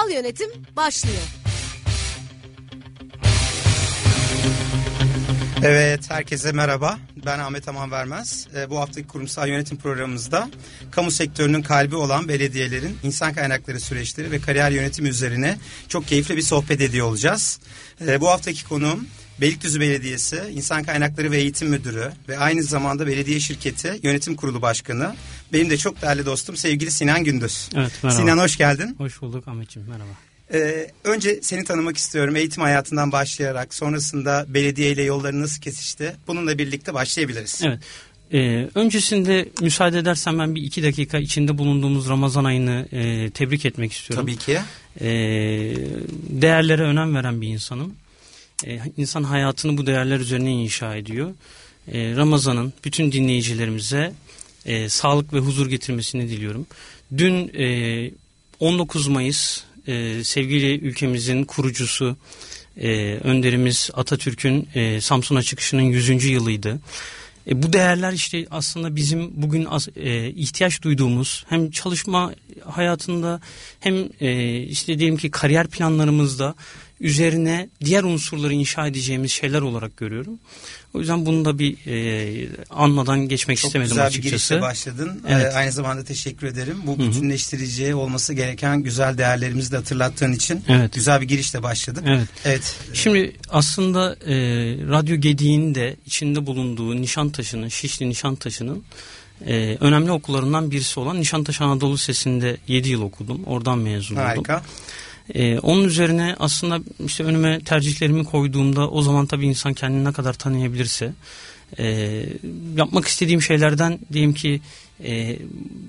Kurumsal yönetim başlıyor. Evet, herkese merhaba. Ben Ahmet Aman Vermez. E, bu haftaki kurumsal yönetim programımızda kamu sektörünün kalbi olan belediyelerin insan kaynakları süreçleri ve kariyer yönetimi üzerine çok keyifli bir sohbet ediyor olacağız. E, bu haftaki konuğum Beylikdüzü Belediyesi İnsan Kaynakları ve Eğitim Müdürü ve aynı zamanda belediye şirketi yönetim kurulu başkanı. Benim de çok değerli dostum sevgili Sinan Gündüz. Evet merhaba. Sinan hoş geldin. Hoş bulduk Ahmetciğim merhaba. Ee, önce seni tanımak istiyorum. Eğitim hayatından başlayarak sonrasında belediye ile yolları nasıl kesişti? Bununla birlikte başlayabiliriz. Evet. Ee, öncesinde müsaade edersen ben bir iki dakika içinde bulunduğumuz Ramazan ayını e, tebrik etmek istiyorum. Tabii ki. Ee, değerlere önem veren bir insanım. Ee, insan hayatını bu değerler üzerine inşa ediyor. Ee, Ramazan'ın bütün dinleyicilerimize e, sağlık ve huzur getirmesini diliyorum. Dün e, 19 Mayıs e, sevgili ülkemizin kurucusu e, önderimiz Atatürk'ün e, Samsun'a çıkışının 100. yılıydı. E, bu değerler işte aslında bizim bugün as, e, ihtiyaç duyduğumuz hem çalışma hayatında hem e, işte diyelim ki kariyer planlarımızda üzerine diğer unsurları inşa edeceğimiz şeyler olarak görüyorum. O yüzden bunu da bir e, anmadan geçmek Çok istemedim güzel açıkçası. bir girişle başladın. Evet. Ee, aynı zamanda teşekkür ederim. Bu bütünleştirici olması gereken güzel değerlerimizi de hatırlattığın için Evet. güzel bir girişle başladık. Evet. Evet. Şimdi aslında e, Radyo Gediğin de içinde bulunduğu Nişantaşı'nın, Şişli Nişantaşı'nın e, önemli okullarından birisi olan Nişantaşı Anadolu Lisesi'nde 7 yıl okudum. Oradan mezun oldum. Harika. E, onun üzerine aslında işte önüme tercihlerimi koyduğumda o zaman tabii insan kendini ne kadar tanıyabilirse e, yapmak istediğim şeylerden diyelim ki e,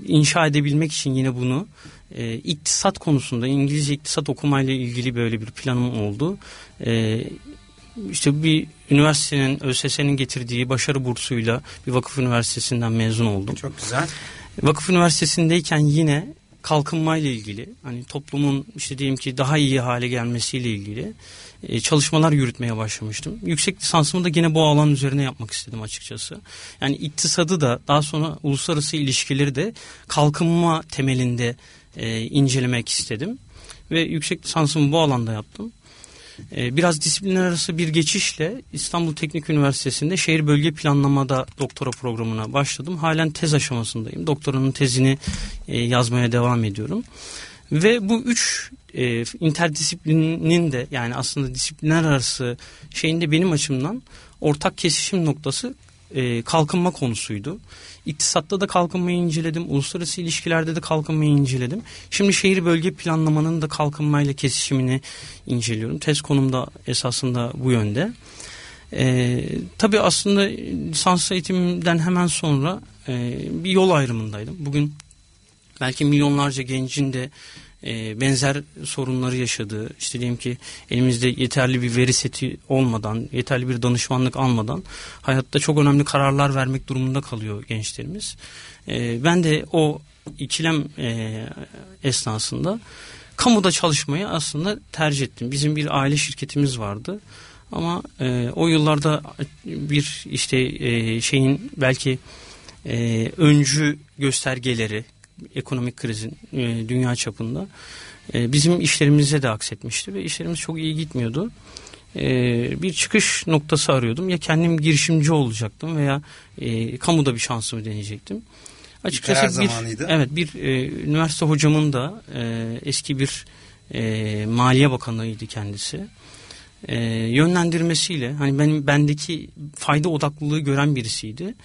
inşa edebilmek için yine bunu e, iktisat konusunda İngilizce iktisat okumayla ilgili böyle bir planım oldu. E, işte bir üniversitenin ÖSS'nin getirdiği başarı bursuyla bir vakıf üniversitesinden mezun oldum. Çok güzel. Vakıf Üniversitesi'ndeyken yine kalkınmayla ilgili hani toplumun işte diyelim ki daha iyi hale gelmesiyle ilgili e, çalışmalar yürütmeye başlamıştım. Yüksek lisansımı da yine bu alan üzerine yapmak istedim açıkçası. Yani iktisadı da daha sonra uluslararası ilişkileri de kalkınma temelinde e, incelemek istedim. Ve yüksek lisansımı bu alanda yaptım. E, biraz disiplinler arası bir geçişle İstanbul Teknik Üniversitesi'nde şehir bölge planlamada doktora programına başladım. Halen tez aşamasındayım. Doktoranın tezini e, yazmaya devam ediyorum. Ve bu üç e, interdisiplinin de yani aslında disiplinler arası şeyinde benim açımdan ortak kesişim noktası e, kalkınma konusuydu. İktisatta da kalkınmayı inceledim. Uluslararası ilişkilerde de kalkınmayı inceledim. Şimdi şehir bölge planlamanın da kalkınmayla kesişimini inceliyorum. Tez konumda esasında bu yönde. E, tabii aslında lisans eğitimimden hemen sonra e, bir yol ayrımındaydım. Bugün belki milyonlarca gencin de e, benzer sorunları yaşadığı, işte diyelim ki elimizde yeterli bir veri seti olmadan, yeterli bir danışmanlık almadan hayatta çok önemli kararlar vermek durumunda kalıyor gençlerimiz. E, ben de o ikilem e, esnasında kamuda çalışmayı aslında tercih ettim. Bizim bir aile şirketimiz vardı. Ama e, o yıllarda bir işte şeyin belki öncü göstergeleri ekonomik krizin e, dünya çapında e, bizim işlerimize de aksetmişti ve işlerimiz çok iyi gitmiyordu. E, bir çıkış noktası arıyordum. Ya kendim girişimci olacaktım veya e, kamuda bir şansımı deneyecektim. Karar zamanıydı. evet bir e, üniversite hocamın da e, eski bir e, Maliye Bakanıydı kendisi. E, yönlendirmesiyle hani benim bendeki fayda odaklılığı gören birisiydi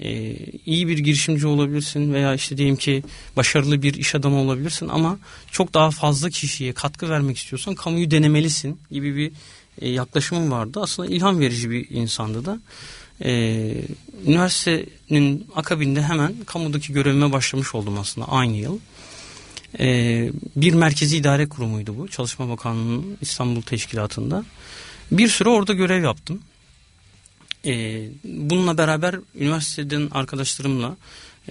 e, iyi bir girişimci olabilirsin veya işte diyelim ki başarılı bir iş adamı olabilirsin ama çok daha fazla kişiye katkı vermek istiyorsan kamuyu denemelisin gibi bir e, yaklaşımım vardı. Aslında ilham verici bir insandı da. E, üniversitenin akabinde hemen kamudaki görevime başlamış oldum aslında aynı yıl. E, bir merkezi idare kurumuydu bu. Çalışma Bakanlığı'nın İstanbul Teşkilatı'nda. Bir süre orada görev yaptım. E, bununla beraber üniversiteden arkadaşlarımla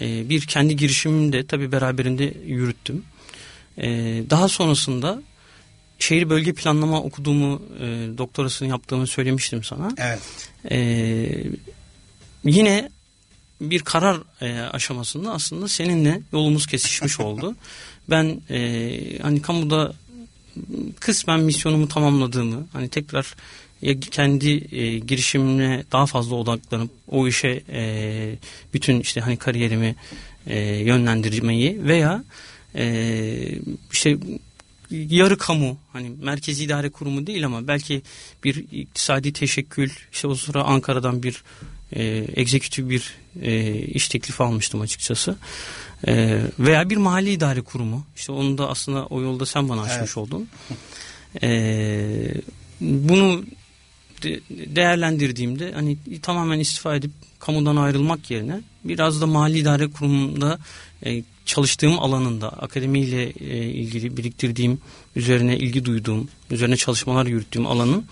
e, bir kendi girişimimi de tabii beraberinde yürüttüm. E, daha sonrasında şehir bölge planlama okuduğumu, e, doktorasını yaptığımı söylemiştim sana. Evet. E, yine bir karar e, aşamasında aslında seninle yolumuz kesişmiş oldu. ben e, hani kamuda kısmen misyonumu tamamladığımı, hani tekrar ya kendi e, girişimine daha fazla odaklanıp o işe e, bütün işte hani kariyerimi e, yönlendirmeyi veya e, işte yarı kamu hani merkezi idare kurumu değil ama belki bir iktisadi teşekkül işte o sıra Ankara'dan bir e, egzekütif bir e, iş teklifi almıştım açıkçası. E, veya bir mahalli idare kurumu. işte onu da aslında o yolda sen bana açmış evet. oldun. E, bunu değerlendirdiğimde hani tamamen istifa edip kamudan ayrılmak yerine biraz da mali idare kurumunda e, çalıştığım alanında akademiyle e, ilgili biriktirdiğim, üzerine ilgi duyduğum, üzerine çalışmalar yürüttüğüm alanın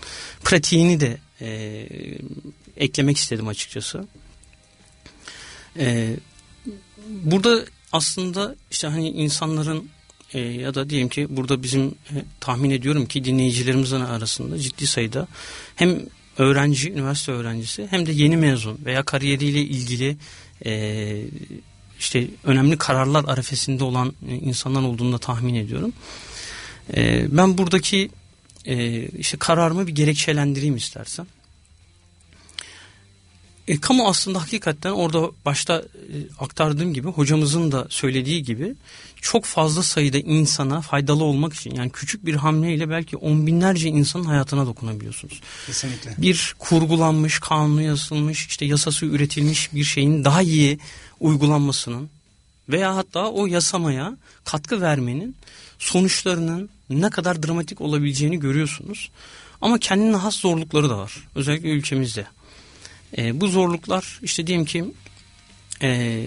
pratiğini de e, eklemek istedim açıkçası. E, burada aslında işte hani insanların e, ya da diyelim ki burada bizim e, tahmin ediyorum ki dinleyicilerimizin arasında ciddi sayıda hem öğrenci, üniversite öğrencisi hem de yeni mezun veya kariyeriyle ilgili e, işte önemli kararlar arefesinde olan insanlar olduğunu da tahmin ediyorum. E, ben buradaki e, işte kararımı bir gerekçelendireyim istersen. E, kamu aslında hakikaten orada başta e, aktardığım gibi hocamızın da söylediği gibi çok fazla sayıda insana faydalı olmak için yani küçük bir hamleyle belki on binlerce insanın hayatına dokunabiliyorsunuz. Kesinlikle. Bir kurgulanmış, kanunu yazılmış, işte yasası üretilmiş bir şeyin daha iyi uygulanmasının veya hatta o yasamaya katkı vermenin sonuçlarının ne kadar dramatik olabileceğini görüyorsunuz. Ama kendine has zorlukları da var. Özellikle ülkemizde. E, bu zorluklar işte diyelim ki e,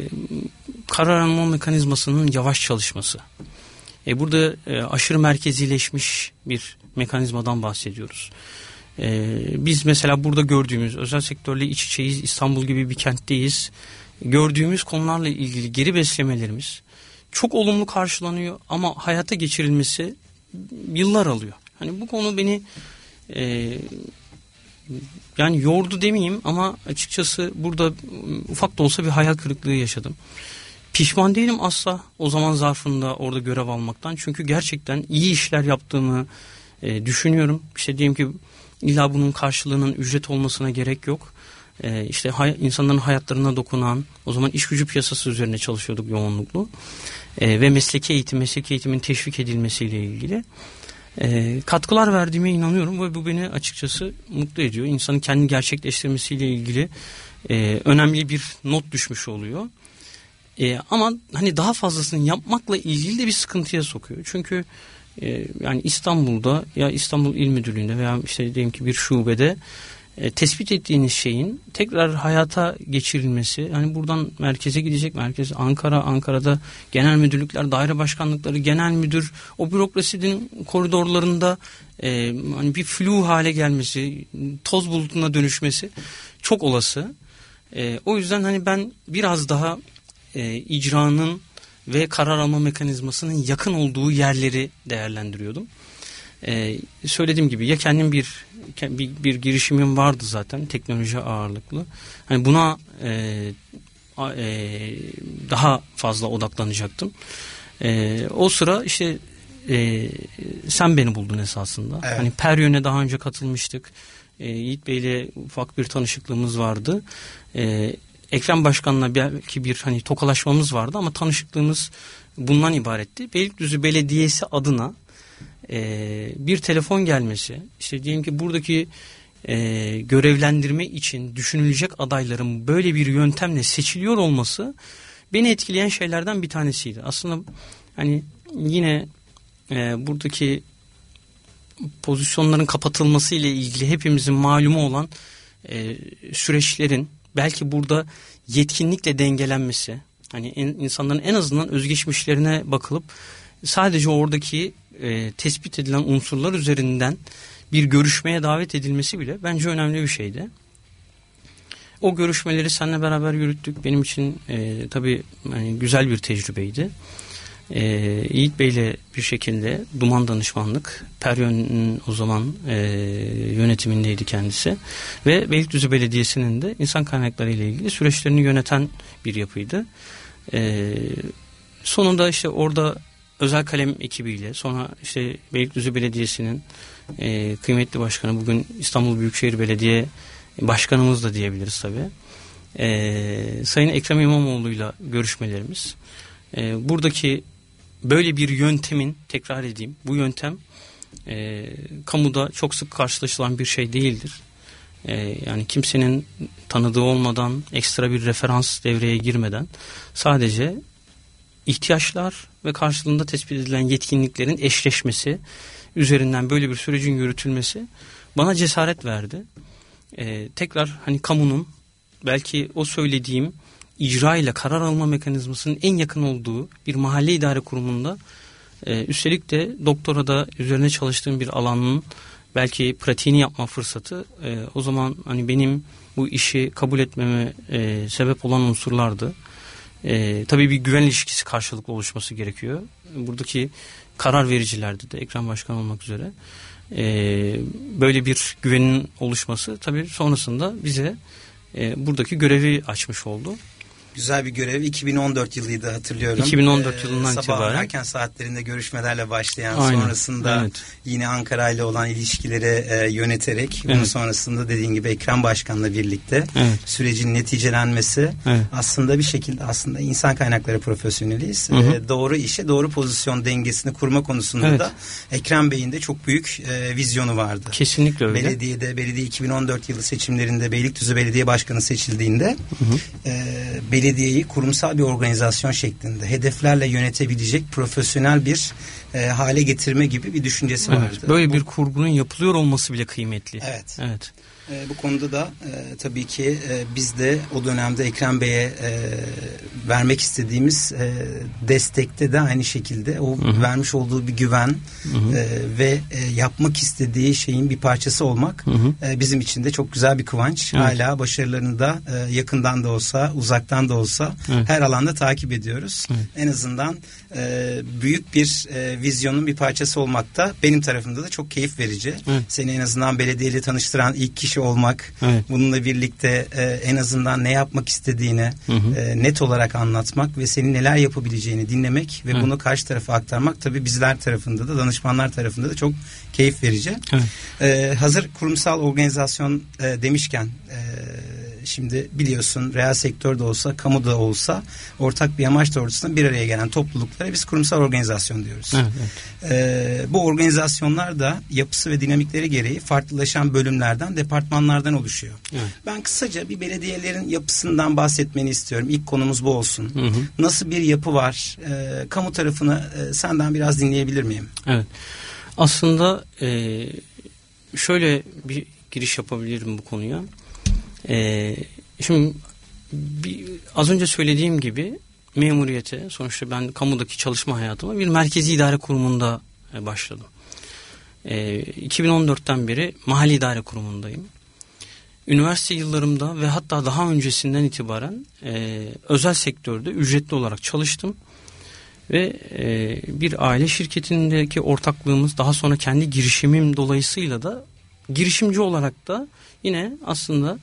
karar alma mekanizmasının yavaş çalışması. E, burada e, aşırı merkezileşmiş bir mekanizmadan bahsediyoruz. E, biz mesela burada gördüğümüz özel sektörle iç içeyiz, İstanbul gibi bir kentteyiz. Gördüğümüz konularla ilgili geri beslemelerimiz çok olumlu karşılanıyor ama hayata geçirilmesi yıllar alıyor. Hani bu konu beni e, yani yordu demeyeyim ama açıkçası burada ufak da olsa bir hayal kırıklığı yaşadım. Pişman değilim asla o zaman zarfında orada görev almaktan. Çünkü gerçekten iyi işler yaptığımı e, düşünüyorum. İşte diyelim ki illa bunun karşılığının ücret olmasına gerek yok. E, işte hay, insanların hayatlarına dokunan, o zaman iş gücü piyasası üzerine çalışıyorduk yoğunluklu. E, ve mesleki eğitim, mesleki eğitimin teşvik edilmesiyle ilgili e, katkılar verdiğime inanıyorum ve bu beni açıkçası mutlu ediyor. İnsanın kendi gerçekleştirmesiyle ilgili e, önemli bir not düşmüş oluyor. E, ama hani daha fazlasını yapmakla ilgili de bir sıkıntıya sokuyor. Çünkü e, yani İstanbul'da ya İstanbul İl Müdürlüğü'nde veya işte diyelim ki bir şubede e, tespit ettiğiniz şeyin tekrar hayata geçirilmesi hani buradan merkeze gidecek merkez Ankara Ankara'da genel müdürlükler daire başkanlıkları genel müdür o bürokrasinin koridorlarında e, hani bir flu hale gelmesi toz bulutuna dönüşmesi çok olası e, o yüzden hani ben biraz daha e, icranın ve karar alma mekanizmasının yakın olduğu yerleri değerlendiriyordum. Ee, söylediğim gibi ya kendim bir, bir bir girişimim vardı zaten teknoloji ağırlıklı. Hani buna e, e, daha fazla odaklanacaktım. E, o sıra işte e, sen beni buldun esasında. Evet. Hani Peryon'e daha önce katılmıştık. E, Yiğit Bey'le ufak bir tanışıklığımız vardı. E, Ekrem Başkan'la belki bir hani tokalaşmamız vardı ama tanışıklığımız bundan ibaretti. Beylikdüzü Belediyesi adına e, bir telefon gelmesi, işte diyelim ki buradaki e, görevlendirme için düşünülecek adayların böyle bir yöntemle seçiliyor olması beni etkileyen şeylerden bir tanesiydi. Aslında hani yine e, buradaki pozisyonların kapatılması ile ilgili hepimizin malumu olan e, süreçlerin belki burada yetkinlikle dengelenmesi hani en, insanların en azından özgeçmişlerine bakılıp sadece oradaki e, tespit edilen unsurlar üzerinden bir görüşmeye davet edilmesi bile bence önemli bir şeydi. O görüşmeleri seninle beraber yürüttük. Benim için e, tabii yani güzel bir tecrübeydi. E, Yiğit Bey'le bir şekilde Duman Danışmanlık, Peryon'un o zaman e, yönetimindeydi kendisi. Ve Beylikdüzü Belediyesi'nin de insan kaynakları ile ilgili süreçlerini yöneten bir yapıydı. E, sonunda işte orada özel kalem ekibiyle sonra işte Beylikdüzü Belediyesi'nin e, kıymetli başkanı bugün İstanbul Büyükşehir Belediye Başkanımız da diyebiliriz tabi. E, Sayın Ekrem İmamoğlu'yla görüşmelerimiz. E, buradaki böyle bir yöntemin tekrar edeyim bu yöntem e, kamuda çok sık karşılaşılan bir şey değildir. E, yani kimsenin tanıdığı olmadan ekstra bir referans devreye girmeden sadece ihtiyaçlar ve karşılığında tespit edilen yetkinliklerin eşleşmesi üzerinden böyle bir sürecin yürütülmesi bana cesaret verdi. Ee, tekrar hani kamunun belki o söylediğim icra ile karar alma mekanizmasının en yakın olduğu bir mahalle idare kurumunda e, üstelik de doktora da üzerine çalıştığım bir alanın belki pratiğini yapma fırsatı e, o zaman hani benim bu işi kabul etmeme e, sebep olan unsurlardı. E, tabii bir güven ilişkisi karşılıklı oluşması gerekiyor. Buradaki karar vericilerde de Ekrem Başkan olmak üzere e, böyle bir güvenin oluşması tabii sonrasında bize e, buradaki görevi açmış oldu. Güzel bir görev. 2014 yılıydı hatırlıyorum. 2014 ee, yılından sabah itibaren. Sabah erken saatlerinde görüşmelerle başlayan Aynen. sonrasında evet. yine Ankara ile olan ilişkileri e, yöneterek evet. bunun sonrasında dediğin gibi Ekrem Başkan'la birlikte evet. sürecin neticelenmesi evet. aslında bir şekilde aslında insan kaynakları profesyoneliyiz. Hı hı. E, doğru işe doğru pozisyon dengesini kurma konusunda evet. da Ekrem Bey'in de çok büyük e, vizyonu vardı. Kesinlikle öyle. Belediyede belediye 2014 yılı seçimlerinde Beylikdüzü Belediye Başkanı seçildiğinde hı hı. E, belediyeyi kurumsal bir organizasyon şeklinde hedeflerle yönetebilecek profesyonel bir e, hale getirme gibi bir düşüncesi evet, vardı. Böyle Bu, bir kurgunun yapılıyor olması bile kıymetli. Evet. Evet. E, bu konuda da e, tabii ki e, biz de o dönemde Ekrem Bey'e e, vermek istediğimiz e, destekte de aynı şekilde o hı hı. vermiş olduğu bir güven hı hı. E, ve e, yapmak istediği şeyin bir parçası olmak hı hı. E, bizim için de çok güzel bir kıvanç. Evet. Hala başarılarını da e, yakından da olsa uzaktan da olsa evet. her alanda takip ediyoruz. Evet. En azından e, büyük bir e, vizyonun bir parçası olmakta benim tarafımda da çok keyif verici. Evet. Seni en azından belediyeyle tanıştıran ilk kişi olmak, evet. bununla birlikte e, en azından ne yapmak istediğini hı hı. E, net olarak anlatmak ve senin neler yapabileceğini dinlemek ve evet. bunu karşı tarafa aktarmak tabii bizler tarafında da danışmanlar tarafında da çok keyif verici. Evet. E, hazır kurumsal organizasyon e, demişken e, şimdi biliyorsun reel sektör de olsa kamu da olsa ortak bir amaç doğrultusunda bir araya gelen topluluklara biz kurumsal organizasyon diyoruz. Evet, evet. Ee, bu organizasyonlar da yapısı ve dinamikleri gereği farklılaşan bölümlerden, departmanlardan oluşuyor. Evet. Ben kısaca bir belediyelerin yapısından bahsetmeni istiyorum. İlk konumuz bu olsun. Hı hı. Nasıl bir yapı var? Ee, kamu tarafını e, senden biraz dinleyebilir miyim? Evet. Aslında e, şöyle bir giriş yapabilirim bu konuya. Ee, şimdi bir, az önce söylediğim gibi memuriyete sonuçta ben kamudaki çalışma hayatıma bir merkezi idare kurumunda e, başladım. Ee, 2014'ten beri mahalli idare kurumundayım. Üniversite yıllarımda ve hatta daha öncesinden itibaren e, özel sektörde ücretli olarak çalıştım. Ve e, bir aile şirketindeki ortaklığımız daha sonra kendi girişimim dolayısıyla da girişimci olarak da yine aslında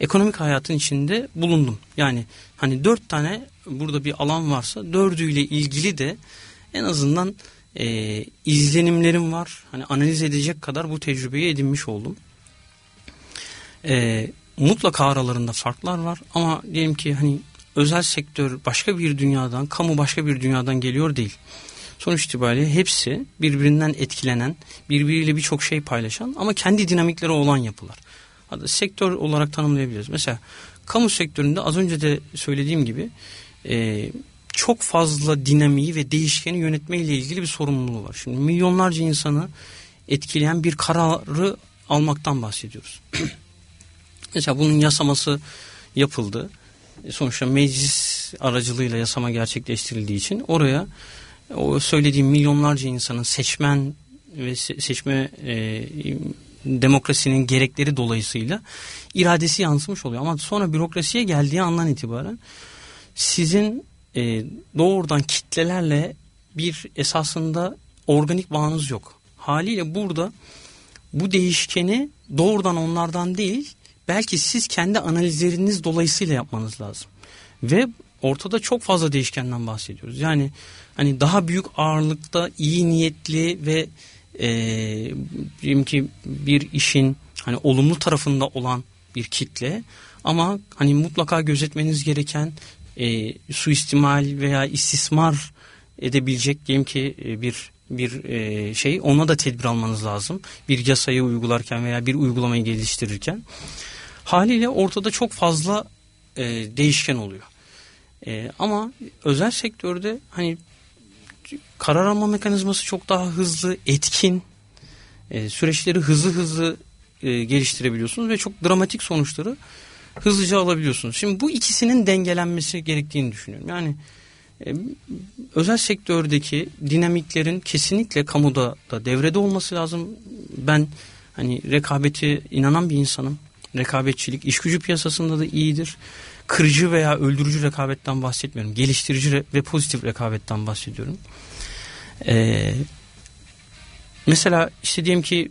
ekonomik hayatın içinde bulundum. Yani hani dört tane burada bir alan varsa dördüyle ilgili de en azından e, izlenimlerim var. Hani analiz edecek kadar bu tecrübeyi edinmiş oldum. E, mutlaka aralarında farklar var ama diyelim ki hani özel sektör başka bir dünyadan, kamu başka bir dünyadan geliyor değil. Sonuç itibariyle hepsi birbirinden etkilenen, birbiriyle birçok şey paylaşan ama kendi dinamikleri olan yapılar sektör olarak tanımlayabiliriz. Mesela kamu sektöründe az önce de söylediğim gibi e, çok fazla dinamiği ve değişkeni yönetme ile ilgili bir sorumluluğu var. Şimdi milyonlarca insanı etkileyen bir kararı almaktan bahsediyoruz. Mesela bunun yasaması yapıldı. E, sonuçta meclis aracılığıyla yasama gerçekleştirildiği için oraya o söylediğim milyonlarca insanın seçmen ve seçme e, demokrasinin gerekleri dolayısıyla iradesi yansımış oluyor. Ama sonra bürokrasiye geldiği andan itibaren sizin e, doğrudan kitlelerle bir esasında organik bağınız yok. Haliyle burada bu değişkeni doğrudan onlardan değil belki siz kendi analizleriniz dolayısıyla yapmanız lazım. Ve ortada çok fazla değişkenden bahsediyoruz. Yani hani daha büyük ağırlıkta iyi niyetli ve e, diyelim ki bir işin hani olumlu tarafında olan bir kitle ama hani mutlaka gözetmeniz gereken e, suistimal veya istismar edebilecek diyelim ki e, bir bir e, şey ona da tedbir almanız lazım. Bir yasayı uygularken veya bir uygulamayı geliştirirken haliyle ortada çok fazla e, değişken oluyor. E, ama özel sektörde hani karar alma mekanizması çok daha hızlı, etkin, e, süreçleri hızlı hızlı e, geliştirebiliyorsunuz ve çok dramatik sonuçları hızlıca alabiliyorsunuz. Şimdi bu ikisinin dengelenmesi gerektiğini düşünüyorum. Yani e, özel sektördeki dinamiklerin kesinlikle kamuda da devrede olması lazım. Ben hani rekabeti inanan bir insanım. Rekabetçilik iş gücü piyasasında da iyidir. Kırıcı veya öldürücü rekabetten bahsetmiyorum. Geliştirici ve pozitif rekabetten bahsediyorum. Ee, mesela işte diyelim ki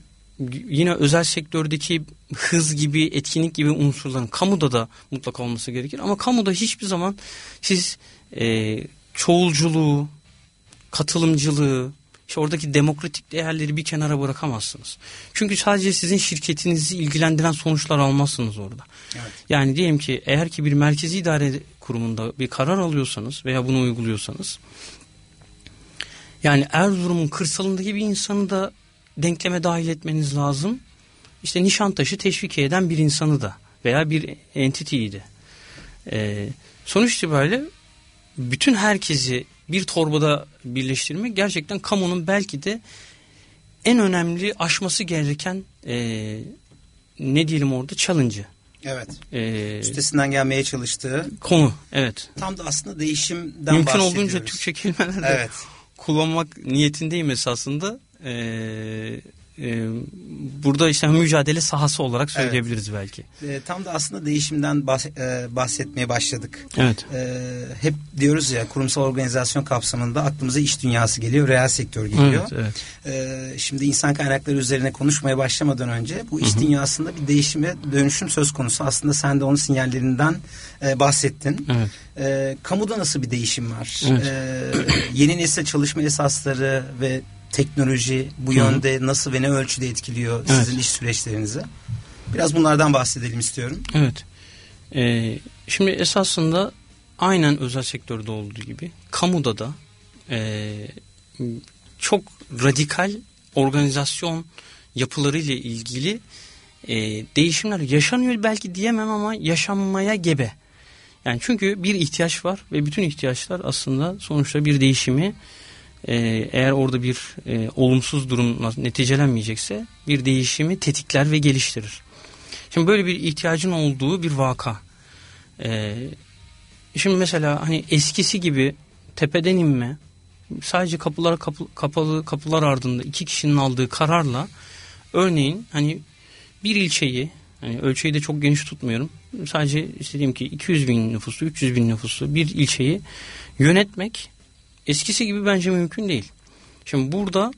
yine özel sektördeki hız gibi, etkinlik gibi unsurların kamuda da mutlaka olması gerekir. Ama kamuda hiçbir zaman siz e, çoğulculuğu, katılımcılığı, işte oradaki demokratik değerleri bir kenara bırakamazsınız. Çünkü sadece sizin şirketinizi ilgilendiren sonuçlar almazsınız orada. Evet. Yani diyelim ki eğer ki bir merkezi idare kurumunda bir karar alıyorsanız veya bunu uyguluyorsanız yani Erzurum'un kırsalındaki bir insanı da denkleme dahil etmeniz lazım. İşte Nişantaşı teşvik eden bir insanı da veya bir entiteyi de. Ee, sonuç itibariyle bütün herkesi bir torbada birleştirmek gerçekten kamunun belki de en önemli aşması gereken e, ne diyelim orada challenge'ı. Evet. Ee, Üstesinden gelmeye çalıştığı konu. Evet. Tam da aslında değişimden Mümkün olduğunca Türkçe kelimeler evet. Kullanmak niyetindeyim esasında. Ee, e, burada işte mücadele sahası olarak söyleyebiliriz evet. belki. E, tam da aslında değişimden bahs e, bahsetmeye başladık. Evet. E, hep diyoruz ya kurumsal organizasyon kapsamında aklımıza iş dünyası geliyor, reel sektör geliyor. Evet, evet. E, şimdi insan kaynakları üzerine konuşmaya başlamadan önce bu iş Hı -hı. dünyasında bir değişime dönüşüm söz konusu. Aslında sen de onun sinyallerinden e, bahsettin. Evet. E, kamuda nasıl bir değişim var? Evet. E, yeni nesil çalışma esasları ve teknoloji bu yönde Hı. nasıl ve ne ölçüde etkiliyor evet. sizin iş süreçlerinizi? Biraz bunlardan bahsedelim istiyorum. Evet. Ee, şimdi esasında aynen özel sektörde olduğu gibi kamuda da e, çok radikal organizasyon yapılarıyla ilgili e, değişimler yaşanıyor belki diyemem ama yaşanmaya gebe. Yani çünkü bir ihtiyaç var ve bütün ihtiyaçlar aslında sonuçta bir değişimi eğer orada bir e, olumsuz durum neticelenmeyecekse bir değişimi tetikler ve geliştirir. Şimdi böyle bir ihtiyacın olduğu bir vaka. E, şimdi mesela hani eskisi gibi tepeden inme sadece kapılar kapı, kapalı kapılar ardında iki kişinin aldığı kararla örneğin hani bir ilçeyi hani ölçeği de çok geniş tutmuyorum. Sadece istediğim ki 200 bin nüfusu, 300 bin nüfusu bir ilçeyi yönetmek eskisi gibi bence mümkün değil. Şimdi burada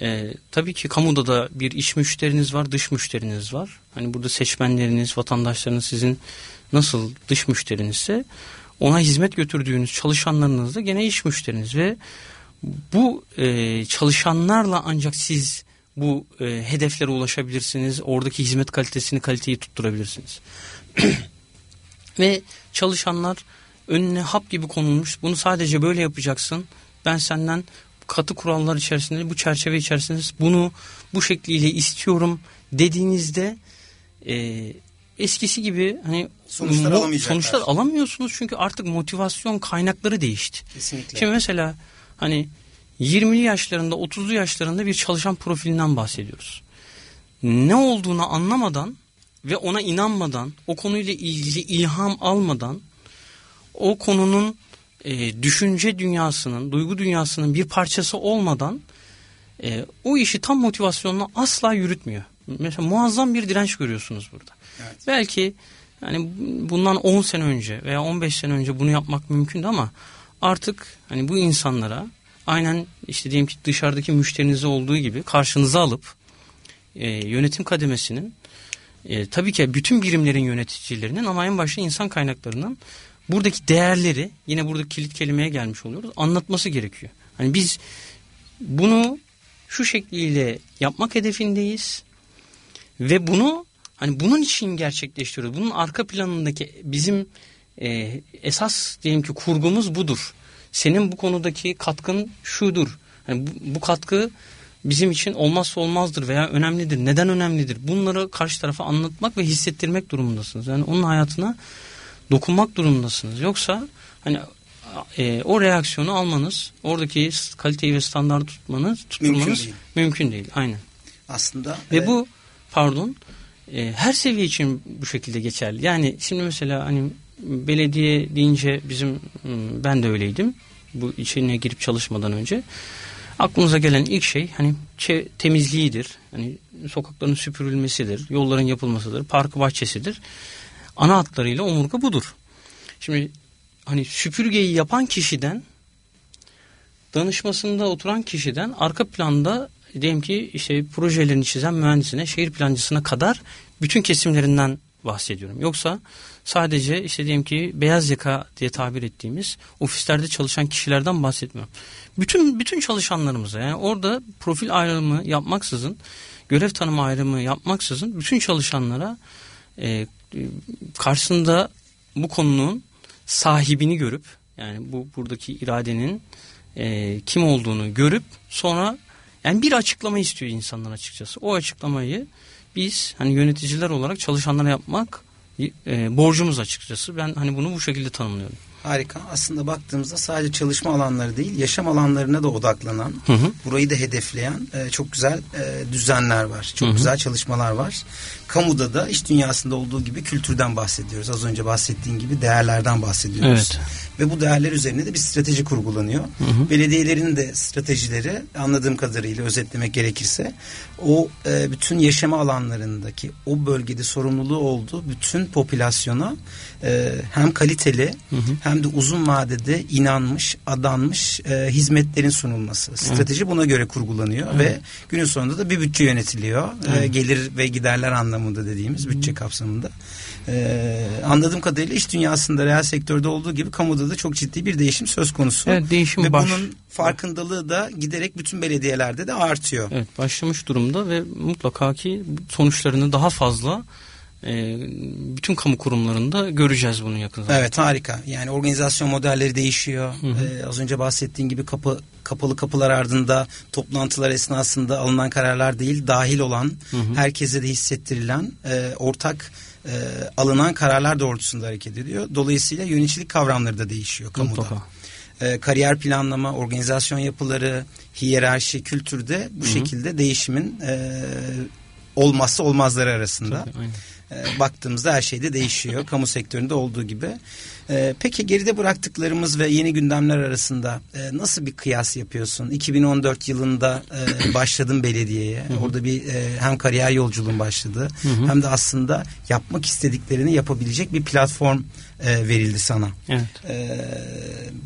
e, tabii ki kamuda da bir iç müşteriniz var, dış müşteriniz var. Hani burada seçmenleriniz, vatandaşlarınız sizin nasıl dış müşterinizse ona hizmet götürdüğünüz çalışanlarınız da gene iş müşteriniz ve bu e, çalışanlarla ancak siz bu e, hedeflere ulaşabilirsiniz. Oradaki hizmet kalitesini, kaliteyi tutturabilirsiniz. ve çalışanlar önüne hap gibi konulmuş. Bunu sadece böyle yapacaksın. Ben senden katı kurallar içerisinde bu çerçeve içerisinde bunu bu şekliyle istiyorum dediğinizde e, eskisi gibi hani sonuçlar, mo- sonuçlar alamıyorsunuz çünkü artık motivasyon kaynakları değişti. Kesinlikle. Şimdi mesela hani 20'li yaşlarında 30'lu yaşlarında bir çalışan profilinden bahsediyoruz. Ne olduğunu anlamadan ve ona inanmadan, o konuyla ilgili ilham almadan, o konunun e, düşünce dünyasının, duygu dünyasının bir parçası olmadan e, o işi tam motivasyonla asla yürütmüyor. Mesela muazzam bir direnç görüyorsunuz burada. Evet. Belki yani bundan 10 sene önce veya 15 sene önce bunu yapmak mümkündü ama artık hani bu insanlara aynen işte diyelim ki dışarıdaki müşterinize olduğu gibi karşınıza alıp e, yönetim kademesinin e, tabii ki bütün birimlerin yöneticilerinin ama en başta insan kaynaklarının buradaki değerleri yine burada kilit kelimeye gelmiş oluyoruz anlatması gerekiyor. Hani biz bunu şu şekliyle yapmak hedefindeyiz ve bunu hani bunun için gerçekleştiriyoruz. Bunun arka planındaki bizim e, esas diyelim ki kurgumuz budur. Senin bu konudaki katkın şudur. Yani bu, bu katkı bizim için olmazsa olmazdır veya önemlidir. Neden önemlidir? Bunları karşı tarafa anlatmak ve hissettirmek durumundasınız. Yani onun hayatına dokunmak durumundasınız. Yoksa hani e, o reaksiyonu almanız, oradaki kaliteyi ve standartı tutmanız, tutturmanız mümkün değil. Mümkün değil. Aynen. Aslında ve e... bu pardon e, her seviye için bu şekilde geçerli. Yani şimdi mesela hani belediye deyince bizim ben de öyleydim. Bu içine girip çalışmadan önce aklımıza gelen ilk şey hani temizliğidir. Hani sokakların süpürülmesidir, yolların yapılmasıdır, park bahçesidir. Ana hatlarıyla omurga budur. Şimdi hani süpürgeyi yapan kişiden danışmasında oturan kişiden arka planda diyelim ki işte projelerini çizen mühendisine, şehir plancısına kadar bütün kesimlerinden bahsediyorum. Yoksa sadece işte diyelim ki beyaz yaka diye tabir ettiğimiz ofislerde çalışan kişilerden bahsetmiyorum. Bütün bütün çalışanlarımıza yani orada profil ayrımı yapmaksızın, görev tanımı ayrımı yapmaksızın bütün çalışanlara e, karşısında bu konunun sahibini görüp yani bu buradaki iradenin e, kim olduğunu görüp sonra yani bir açıklama istiyor insanlar açıkçası. O açıklamayı biz hani yöneticiler olarak çalışanlara yapmak e, borcumuz açıkçası. Ben hani bunu bu şekilde tanımlıyorum. Harika. Aslında baktığımızda sadece çalışma alanları değil, yaşam alanlarına da odaklanan, hı hı. burayı da hedefleyen e, çok güzel e, düzenler var. Çok hı hı. güzel çalışmalar var. Kamuda da iş dünyasında olduğu gibi kültürden bahsediyoruz. Az önce bahsettiğin gibi değerlerden bahsediyoruz. Evet. Ve bu değerler üzerine de bir strateji kurgulanıyor. Hı hı. Belediyelerin de stratejileri anladığım kadarıyla özetlemek gerekirse o e, bütün yaşama alanlarındaki o bölgede sorumluluğu olduğu bütün popülasyona e, hem kaliteli hı hı. Hem de uzun vadede inanmış, adanmış e, hizmetlerin sunulması. Strateji buna göre kurgulanıyor hı. ve günün sonunda da bir bütçe yönetiliyor. E, gelir ve giderler anlamında dediğimiz bütçe kapsamında. Ee, anladığım kadarıyla iş dünyasında reel sektörde olduğu gibi kamuda da çok ciddi bir değişim söz konusu. Evet değişim Ve baş... bunun farkındalığı da giderek bütün belediyelerde de artıyor. Evet başlamış durumda ve mutlaka ki sonuçlarını daha fazla e, bütün kamu kurumlarında göreceğiz bunu yakın zamanda. Evet harika. Yani organizasyon modelleri değişiyor. Hı hı. Ee, az önce bahsettiğin gibi kapı kapalı kapılar ardında toplantılar esnasında alınan kararlar değil dahil olan hı hı. herkese de hissettirilen e, ortak e, alınan kararlar doğrultusunda hareket ediyor. Dolayısıyla yöneticilik kavramları da değişiyor kamuda. Mutlaka. E, kariyer planlama, organizasyon yapıları, hiyerarşi, kültürde bu Hı-hı. şekilde değişimin e, olmazsa olmazları arasında. Tabii, aynen. E, baktığımızda her şey de değişiyor. Kamu sektöründe olduğu gibi. E, peki geride bıraktıklarımız ve yeni gündemler arasında e, nasıl bir kıyas yapıyorsun? 2014 yılında e, başladım belediyeye. Hı hı. Orada bir e, hem kariyer yolculuğum başladı hı hı. hem de aslında yapmak istediklerini yapabilecek bir platform e, verildi sana. Evet. E,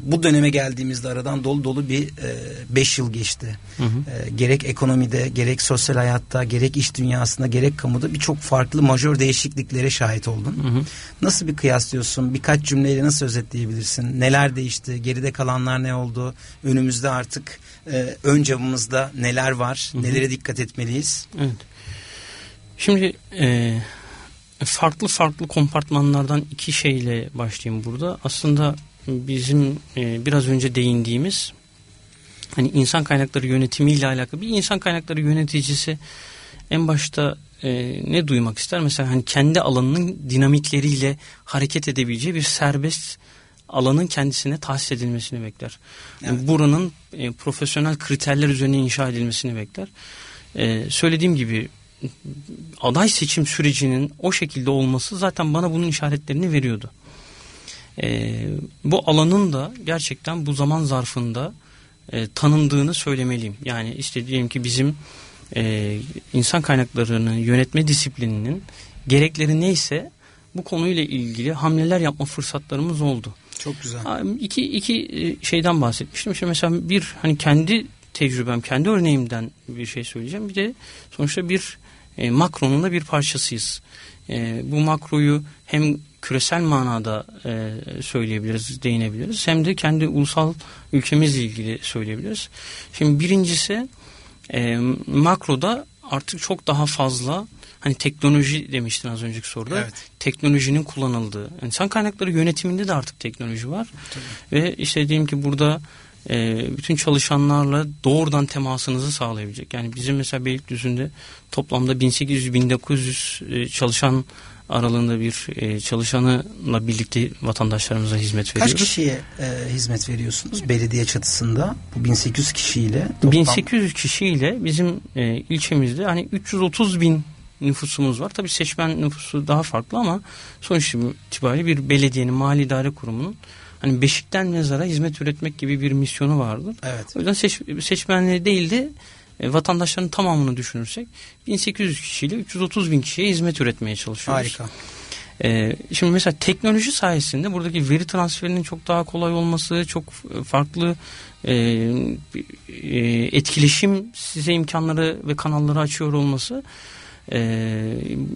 bu döneme geldiğimizde aradan dolu dolu bir e, beş yıl geçti. Hı hı. E, gerek ekonomide, gerek sosyal hayatta, gerek iş dünyasında, gerek kamuda birçok farklı majör değişikliklere şahit oldun. Hı hı. Nasıl bir kıyaslıyorsun? Birkaç cümleyle nasıl özetleyebilirsin? Neler değişti? Geride kalanlar ne oldu? Önümüzde artık e, ön camımızda neler var? Hı hı. Nelere dikkat etmeliyiz? Evet. Şimdi e, farklı farklı kompartmanlardan iki şeyle başlayayım burada. Aslında bizim e, biraz önce değindiğimiz hani insan kaynakları yönetimiyle alakalı bir insan kaynakları yöneticisi en başta e, ne duymak ister? Mesela hani kendi alanının dinamikleriyle hareket edebileceği bir serbest alanın kendisine tahsis edilmesini bekler. Evet. Buranın e, profesyonel kriterler üzerine inşa edilmesini bekler. E, söylediğim gibi aday seçim sürecinin o şekilde olması zaten bana bunun işaretlerini veriyordu. E, bu alanın da gerçekten bu zaman zarfında e, tanındığını söylemeliyim. Yani işte diyelim ki bizim e, insan kaynaklarını yönetme disiplininin gerekleri neyse bu konuyla ilgili hamleler yapma fırsatlarımız oldu. Çok güzel. İki, iki e, şeyden bahsetmiştim. İşte mesela bir hani kendi tecrübem, kendi örneğimden bir şey söyleyeceğim. Bir de sonuçta bir e, makronun da bir parçasıyız. E, bu makroyu hem küresel manada e, söyleyebiliriz, değinebiliriz. Hem de kendi ulusal ülkemizle ilgili söyleyebiliriz. Şimdi birincisi e, makroda artık çok daha fazla hani teknoloji demiştin az önceki soruda. Evet. Teknolojinin kullanıldığı. İnsan kaynakları yönetiminde de artık teknoloji var. Tabii. Ve işte diyelim ki burada e, bütün çalışanlarla doğrudan temasınızı sağlayabilecek. Yani bizim mesela Beylikdüzü'nde toplamda 1800-1900 e, çalışan aralığında bir e, çalışanla birlikte vatandaşlarımıza hizmet veriyoruz. Kaç kişiye e, hizmet veriyorsunuz belediye çatısında bu 1800 kişiyle? Toplam... 1800 kişiyle bizim e, ilçemizde hani 330 bin nüfusumuz var. Tabii seçmen nüfusu daha farklı ama sonuç itibariyle bir belediyenin mali idare kurumunun hani beşikten mezara hizmet üretmek gibi bir misyonu vardır. Evet. O yüzden seç, seçmenleri değil de e, vatandaşların tamamını düşünürsek 1800 kişiyle 330 bin kişiye hizmet üretmeye çalışıyoruz. Harika. Ee, şimdi mesela teknoloji sayesinde buradaki veri transferinin çok daha kolay olması, çok farklı e, e, etkileşim size imkanları ve kanalları açıyor olması e,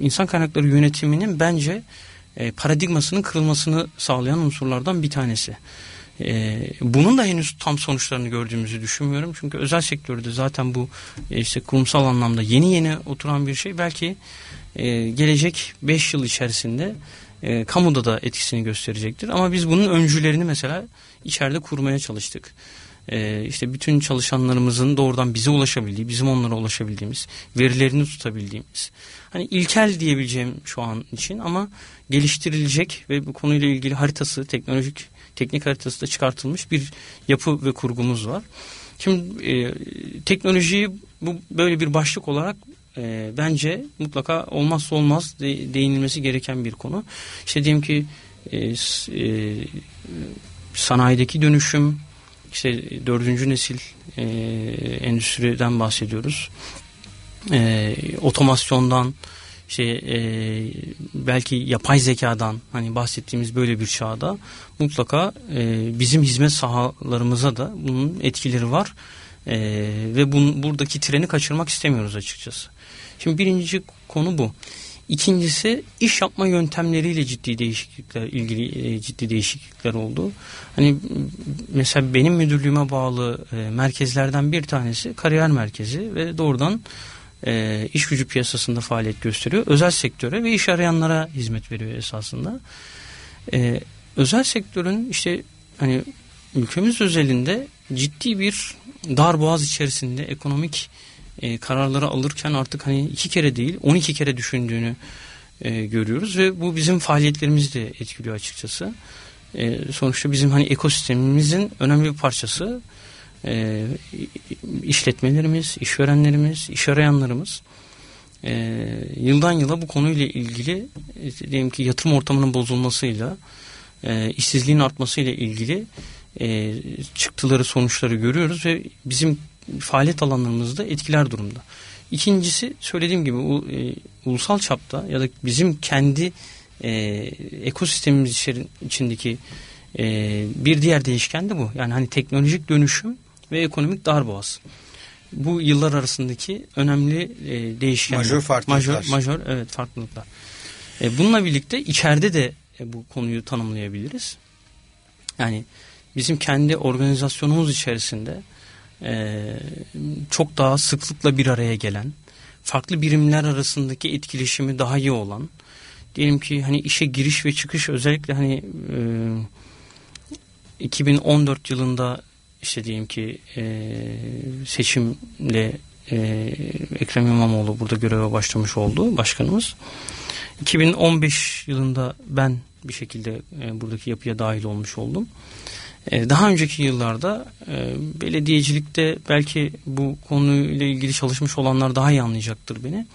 insan kaynakları yönetiminin bence e, paradigmasının kırılmasını sağlayan unsurlardan bir tanesi. E, bunun da henüz tam sonuçlarını gördüğümüzü düşünmüyorum. Çünkü özel sektörde zaten bu e, işte kurumsal anlamda yeni yeni oturan bir şey. Belki gelecek 5 yıl içerisinde e, kamuda da etkisini gösterecektir. Ama biz bunun öncülerini mesela içeride kurmaya çalıştık e, işte bütün çalışanlarımızın doğrudan bize ulaşabildiği, bizim onlara ulaşabildiğimiz, verilerini tutabildiğimiz. Hani ilkel diyebileceğim şu an için ama geliştirilecek ve bu konuyla ilgili haritası, teknolojik teknik haritası da çıkartılmış bir yapı ve kurgumuz var. Şimdi e, teknolojiyi bu böyle bir başlık olarak e, bence mutlaka olmazsa olmaz de, değinilmesi gereken bir konu. İşte diyelim ki e, e, sanayideki dönüşüm, işte dördüncü nesil e, endüstriden bahsediyoruz. E, otomasyondan, şey e, belki yapay zekadan hani bahsettiğimiz böyle bir çağda mutlaka e, bizim hizmet sahalarımıza da bunun etkileri var e, ve bun, buradaki treni kaçırmak istemiyoruz açıkçası. Şimdi birinci konu bu. İkincisi iş yapma yöntemleriyle ciddi değişiklikler ilgili e, ciddi değişiklikler oldu. Hani mesela benim müdürlüğüme bağlı e, merkezlerden bir tanesi kariyer merkezi ve doğrudan e, iş gücü piyasasında faaliyet gösteriyor. Özel sektöre ve iş arayanlara hizmet veriyor esasında. E, özel sektörün işte hani ülkemiz özelinde ciddi bir dar boğaz içerisinde ekonomik e, kararları alırken artık hani iki kere değil 12 kere düşündüğünü e, görüyoruz ve bu bizim faaliyetlerimizi de etkiliyor açıkçası. E, sonuçta bizim hani ekosistemimizin önemli bir parçası e, işletmelerimiz, işverenlerimiz, iş arayanlarımız. E, yıldan yıla bu konuyla ilgili e, diyelim ki yatırım ortamının bozulmasıyla e, işsizliğin artmasıyla ilgili e, çıktıları sonuçları görüyoruz ve bizim faaliyet alanlarımızda etkiler durumda. İkincisi söylediğim gibi u, e, ulusal çapta ya da bizim kendi e, ekosistemimiz içindeki e, bir diğer değişken de bu. Yani hani teknolojik dönüşüm ve ekonomik darboğaz. Bu yıllar arasındaki önemli e, değişkenler. Majör farklılıklar. Majör, majör evet farklılıklar. E, bununla birlikte içeride de e, bu konuyu tanımlayabiliriz. Yani bizim kendi organizasyonumuz içerisinde e, çok daha sıklıkla bir araya gelen, farklı birimler arasındaki etkileşimi daha iyi olan, diyelim ki hani işe giriş ve çıkış özellikle hani e, 2014 yılında işte diyelim ki e, seçimle e, Ekrem İmamoğlu burada göreve başlamış oldu başkanımız. 2015 yılında ben bir şekilde e, buradaki yapıya dahil olmuş oldum. E, daha önceki yıllarda e, belediyecilikte belki bu konuyla ilgili çalışmış olanlar daha iyi anlayacaktır beni.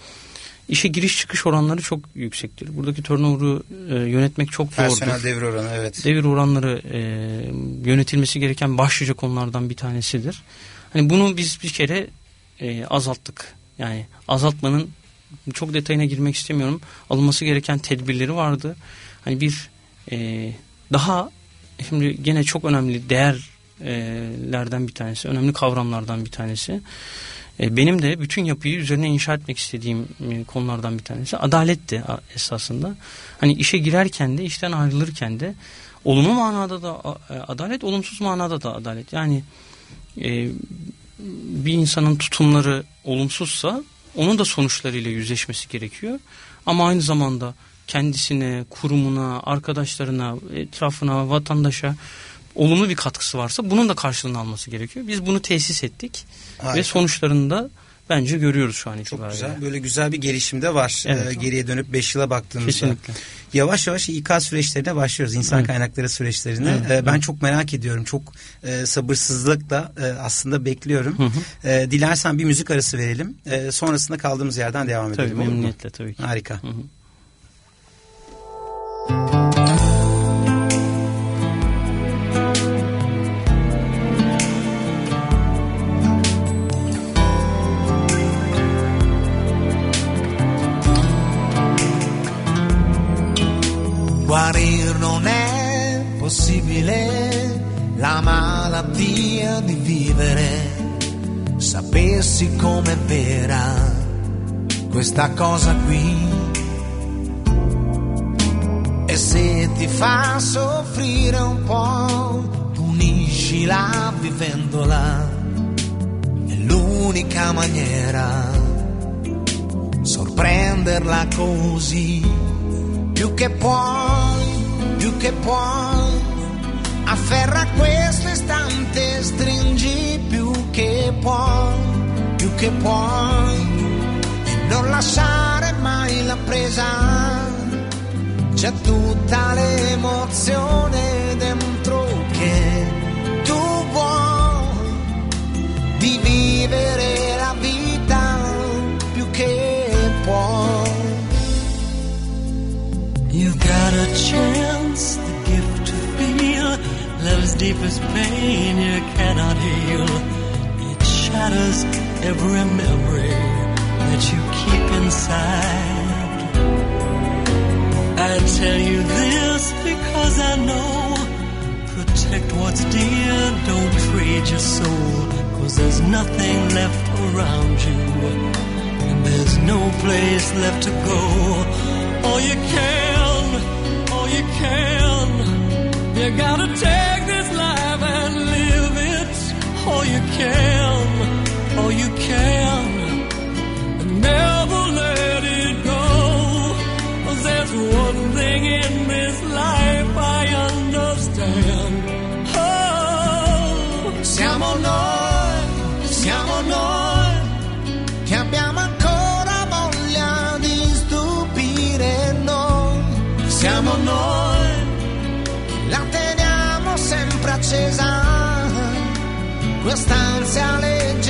İşe giriş çıkış oranları çok yüksektir. Buradaki turnover'u e, yönetmek çok zordur. Personel devir oranı evet. Devir oranları e, yönetilmesi gereken başlıca konulardan bir tanesidir. Hani bunu biz bir kere e, azalttık. Yani azaltmanın çok detayına girmek istemiyorum. Alınması gereken tedbirleri vardı. Hani bir e, daha şimdi gene çok önemli değerlerden bir tanesi, önemli kavramlardan bir tanesi. E, benim de bütün yapıyı üzerine inşa etmek istediğim e, konulardan bir tanesi adaletti esasında. Hani işe girerken de işten ayrılırken de olumlu manada da e, adalet, olumsuz manada da adalet. Yani bir insanın tutumları olumsuzsa onun da sonuçlarıyla yüzleşmesi gerekiyor. Ama aynı zamanda kendisine, kurumuna, arkadaşlarına, etrafına, vatandaşa olumlu bir katkısı varsa bunun da karşılığını alması gerekiyor. Biz bunu tesis ettik Harika. ve sonuçlarında bence görüyoruz şu an itibariyle. Çok güzel. Böyle güzel bir gelişim de var. Evet. Ee, geriye dönüp 5 yıla baktığımızda. Kesinlikle. Yavaş yavaş İK süreçlerine başlıyoruz. İnsan evet. kaynakları süreçlerine. Evet. Ee, ben evet. çok merak ediyorum. Çok e, sabırsızlıkla e, aslında bekliyorum. Hı hı. E, dilersen bir müzik arası verelim. E, sonrasında kaldığımız yerden devam tabii, edelim. Memnuniyetle tabii ki. Harika. Hı hı. Guarir non è possibile la malattia di vivere. Sapessi com'è vera questa cosa qui. E se ti fa soffrire un po', puniscila vivendola. È l'unica maniera sorprenderla così più che puoi, più che puoi, afferra questo istante, stringi più che puoi, più che puoi, e non lasciare mai la presa, c'è tutta l'emozione dentro che tu vuoi di vivere la vita più che puoi. You've got a chance, the gift to feel love's deepest pain you cannot heal. It shatters every memory that you keep inside. I tell you this because I know. Protect what's dear, don't trade your soul. Cause there's nothing left around you. And there's no place left to go. All you can can. You gotta take this life and live it all you can, all you can. And never let it go. There's one thing in this life I understand. Oh, siamo noi, siamo noi una stanza legge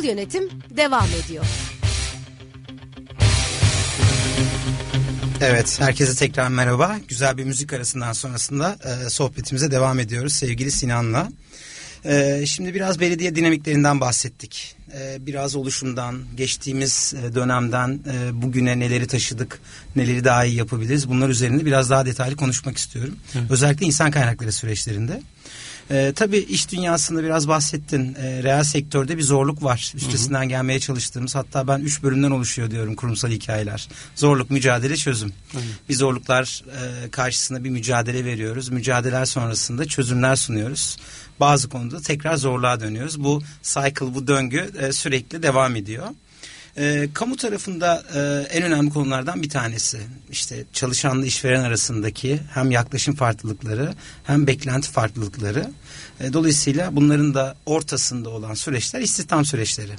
Kurumsal yönetim devam ediyor. Evet, herkese tekrar merhaba. Güzel bir müzik arasından sonrasında e, sohbetimize devam ediyoruz sevgili Sinan'la. E, şimdi biraz belediye dinamiklerinden bahsettik. E, biraz oluşumdan, geçtiğimiz e, dönemden e, bugüne neleri taşıdık, neleri daha iyi yapabiliriz. Bunlar üzerinde biraz daha detaylı konuşmak istiyorum. Özellikle insan kaynakları süreçlerinde. Ee, tabii iş dünyasında biraz bahsettin. Ee, reel sektörde bir zorluk var. Üstesinden gelmeye çalıştığımız hatta ben üç bölümden oluşuyor diyorum kurumsal hikayeler. Zorluk, mücadele, çözüm. Bir zorluklar e, karşısında bir mücadele veriyoruz. Mücadeleler sonrasında çözümler sunuyoruz. Bazı konuda tekrar zorluğa dönüyoruz. Bu cycle, bu döngü e, sürekli devam ediyor. E, kamu tarafında e, en önemli konulardan bir tanesi işte çalışanla işveren arasındaki hem yaklaşım farklılıkları hem beklenti farklılıkları. E, dolayısıyla bunların da ortasında olan süreçler istihdam süreçleri.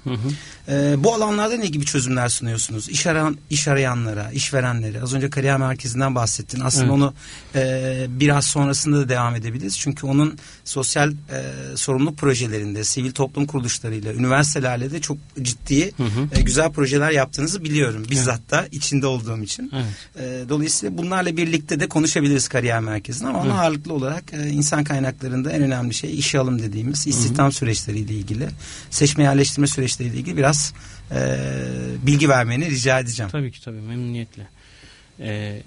E, bu alanlarda ne gibi çözümler sunuyorsunuz? İş, arayan, iş arayanlara, işverenlere az önce kariyer merkezinden bahsettin. Aslında Evet. onu e, biraz sonrasında da devam edebiliriz. Çünkü onun sosyal e, sorumluluk projelerinde, sivil toplum kuruluşlarıyla, üniversitelerle de çok ciddi e, güzel projeler yaptığınızı biliyorum. Bizzat da içinde olduğum için. Evet. E, dolayısıyla bunlarla birlikte de konuşabiliriz kariyer merkezinde ama ana ağırlıklı olarak e, insan kaynaklarında en önemli şey işe alım dediğimiz istihdam süreçleriyle ilgili, seçme yerleştirme süreçleriyle ilgili biraz e, bilgi vermeni rica edeceğim. Tabii ki tabii memnuniyetle. Ee,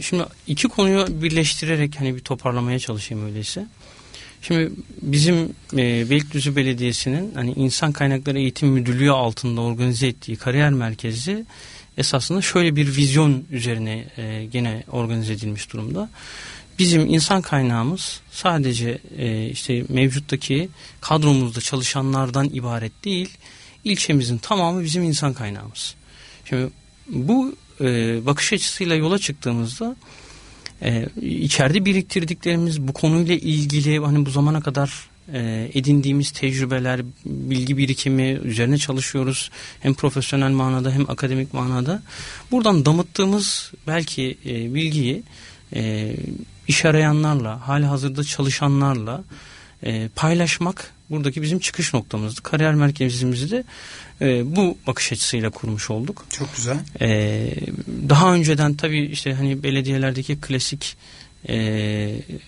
şimdi iki konuyu birleştirerek hani bir toparlamaya çalışayım öyleyse. Şimdi bizim e, Beylikdüzü Belediyesi'nin hani insan kaynakları eğitim müdürlüğü altında organize ettiği kariyer merkezi esasında şöyle bir vizyon üzerine e, gene organize edilmiş durumda. Bizim insan kaynağımız sadece e, işte mevcuttaki kadromuzda çalışanlardan ibaret değil, ilçemizin tamamı bizim insan kaynağımız. Şimdi bu e, bakış açısıyla yola çıktığımızda e, içeride biriktirdiklerimiz bu konuyla ilgili hani bu zamana kadar e, edindiğimiz tecrübeler, bilgi birikimi üzerine çalışıyoruz. Hem profesyonel manada hem akademik manada. Buradan damıttığımız belki e, bilgiyi e, iş arayanlarla, hali hazırda çalışanlarla e, paylaşmak buradaki bizim çıkış noktamızdı. Kariyer merkezimizi de e, bu bakış açısıyla kurmuş olduk. Çok güzel. Ee, daha önceden tabii işte hani belediyelerdeki klasik e,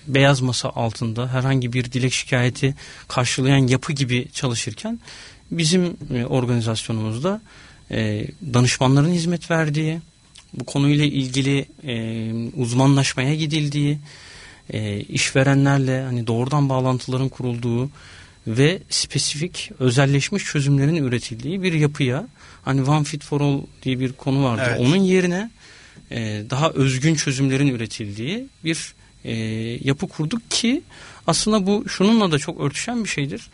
beyaz masa altında herhangi bir dilek şikayeti karşılayan yapı gibi çalışırken bizim e, organizasyonumuzda e, danışmanların hizmet verdiği, bu konuyla ilgili e, uzmanlaşmaya gidildiği, e, işverenlerle hani doğrudan bağlantıların kurulduğu ve spesifik özelleşmiş çözümlerin üretildiği bir yapıya hani One Fit for All diye bir konu vardı. Evet. Onun yerine e, daha özgün çözümlerin üretildiği bir e, yapı kurduk ki aslında bu şununla da çok örtüşen bir şeydir.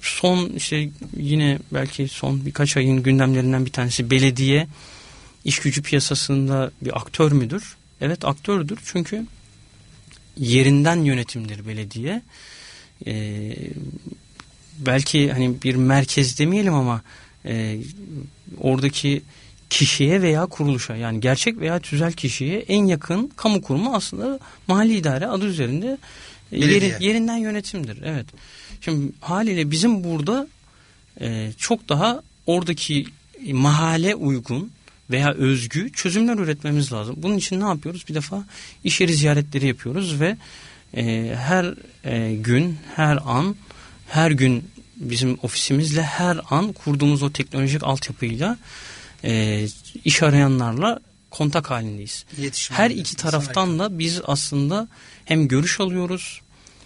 Son işte yine belki son birkaç ayın gündemlerinden bir tanesi belediye iş gücü piyasasında bir aktör müdür? Evet aktördür çünkü yerinden yönetimdir belediye. Ee, belki hani bir merkez demeyelim ama e, oradaki kişiye veya kuruluşa yani gerçek veya tüzel kişiye en yakın kamu kurumu aslında mahalli idare adı üzerinde e, Belediye. yeri- yerinden yönetimdir. Evet. Şimdi haliyle bizim burada e, çok daha oradaki mahalle uygun veya özgü çözümler üretmemiz lazım. Bunun için ne yapıyoruz? Bir defa iş yeri ziyaretleri yapıyoruz ve e, her e, gün, her an, her gün bizim ofisimizle her an kurduğumuz o teknolojik altyapıyla e, iş arayanlarla kontak halindeyiz. İletişim Her iki taraftan da biz aslında hem görüş alıyoruz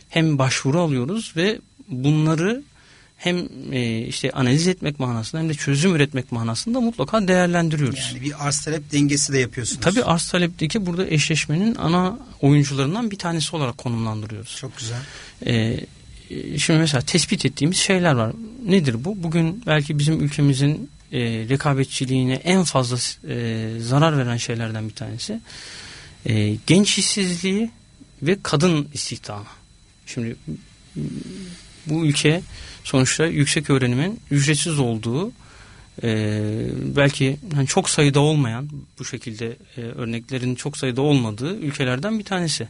hem başvuru alıyoruz ve bunları hem e, işte analiz etmek manasında hem de çözüm üretmek manasında mutlaka değerlendiriyoruz. Yani bir arz talep dengesi de yapıyorsunuz. Tabii arz talepteki burada eşleşmenin ana oyuncularından bir tanesi olarak konumlandırıyoruz. Çok güzel. Ee, şimdi mesela tespit ettiğimiz şeyler var. Nedir bu? Bugün belki bizim ülkemizin e, rekabetçiliğine en fazla e, zarar veren şeylerden bir tanesi. E, genç işsizliği ve kadın istihdamı. Şimdi bu ülke sonuçta yüksek öğrenimin ücretsiz olduğu e, belki hani çok sayıda olmayan bu şekilde e, örneklerin çok sayıda olmadığı ülkelerden bir tanesi.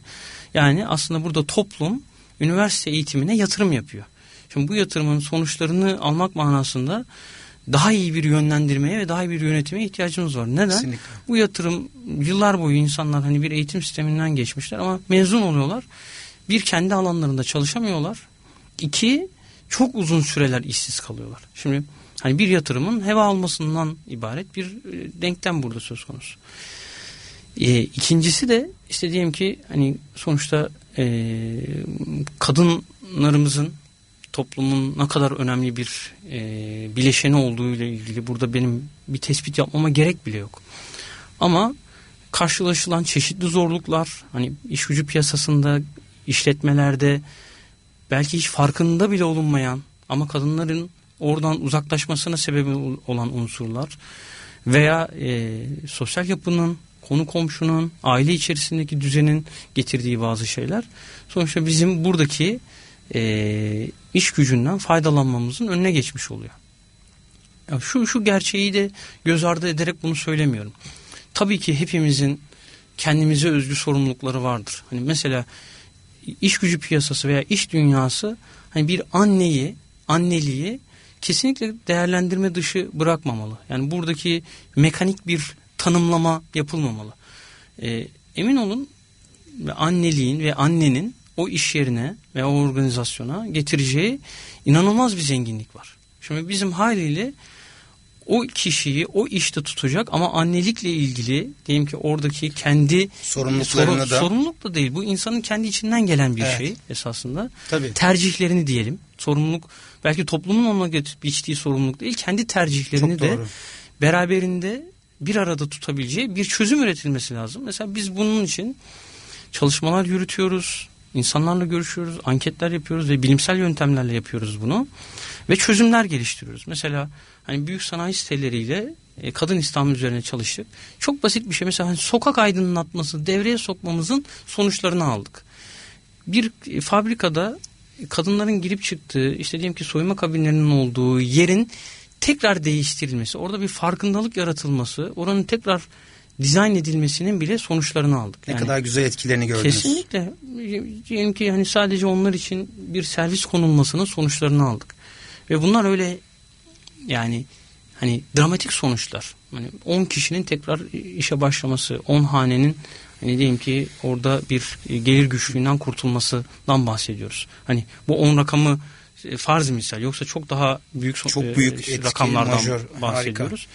Yani aslında burada toplum üniversite eğitimine yatırım yapıyor. Şimdi bu yatırımın sonuçlarını almak manasında daha iyi bir yönlendirmeye ve daha iyi bir yönetime ihtiyacımız var. Neden? Kesinlikle. Bu yatırım yıllar boyu insanlar hani bir eğitim sisteminden geçmişler ama mezun oluyorlar. Bir kendi alanlarında çalışamıyorlar. İki çok uzun süreler işsiz kalıyorlar. Şimdi hani bir yatırımın heva almasından ibaret bir e, denklem burada söz konusu. E, ikincisi de işte diyelim ki hani sonuçta e, kadınlarımızın toplumun ne kadar önemli bir e, bileşeni olduğu ile ilgili burada benim bir tespit yapmama gerek bile yok. Ama karşılaşılan çeşitli zorluklar hani iş gücü piyasasında işletmelerde belki hiç farkında bile olunmayan ama kadınların oradan uzaklaşmasına sebebi olan unsurlar veya e, sosyal yapının konu komşunun aile içerisindeki düzenin getirdiği bazı şeyler sonuçta bizim buradaki e, iş gücünden faydalanmamızın önüne geçmiş oluyor. Ya şu şu gerçeği de göz ardı ederek bunu söylemiyorum. Tabii ki hepimizin kendimize özgü sorumlulukları vardır. Hani mesela iş gücü piyasası veya iş dünyası hani bir anneyi, anneliği kesinlikle değerlendirme dışı bırakmamalı. Yani buradaki mekanik bir tanımlama yapılmamalı. E, emin olun anneliğin ve annenin o iş yerine ve o organizasyona getireceği inanılmaz bir zenginlik var. Şimdi bizim haliyle o kişiyi o işte tutacak ama annelikle ilgili diyelim ki oradaki kendi Sorumluluklarını sorun, da. sorumluluk da değil bu insanın kendi içinden gelen bir Evet. şey esasında. Tabii. Tercihlerini diyelim. Sorumluluk belki toplumun ona getirip biçtiği sorumluluk değil kendi tercihlerini de beraberinde bir arada tutabileceği bir çözüm üretilmesi lazım. Mesela biz bunun için çalışmalar yürütüyoruz, insanlarla görüşüyoruz, anketler yapıyoruz ve bilimsel yöntemlerle yapıyoruz bunu ve çözümler geliştiriyoruz. Mesela hani büyük sanayi siteleriyle e, kadın İslam üzerine çalıştık. Çok basit bir şey mesela hani sokak aydınlatması devreye sokmamızın sonuçlarını aldık. Bir e, fabrikada kadınların girip çıktığı işte diyelim ki soyma kabinlerinin olduğu yerin tekrar değiştirilmesi, orada bir farkındalık yaratılması, oranın tekrar dizayn edilmesinin bile sonuçlarını aldık. Ne Yani kadar güzel etkilerini gördünüz. Kesinlikle. Diyelim ki hani sadece onlar için bir servis konulmasının sonuçlarını aldık. Ve bunlar öyle yani hani dramatik sonuçlar. Hani 10 kişinin tekrar işe başlaması, 10 hanenin hani diyelim ki orada bir gelir güçlüğünden kurtulmasından bahsediyoruz. Hani bu 10 rakamı e, farz misal yoksa çok daha büyük Çok e, büyük işte etki, rakamlardan majör, bahsediyoruz.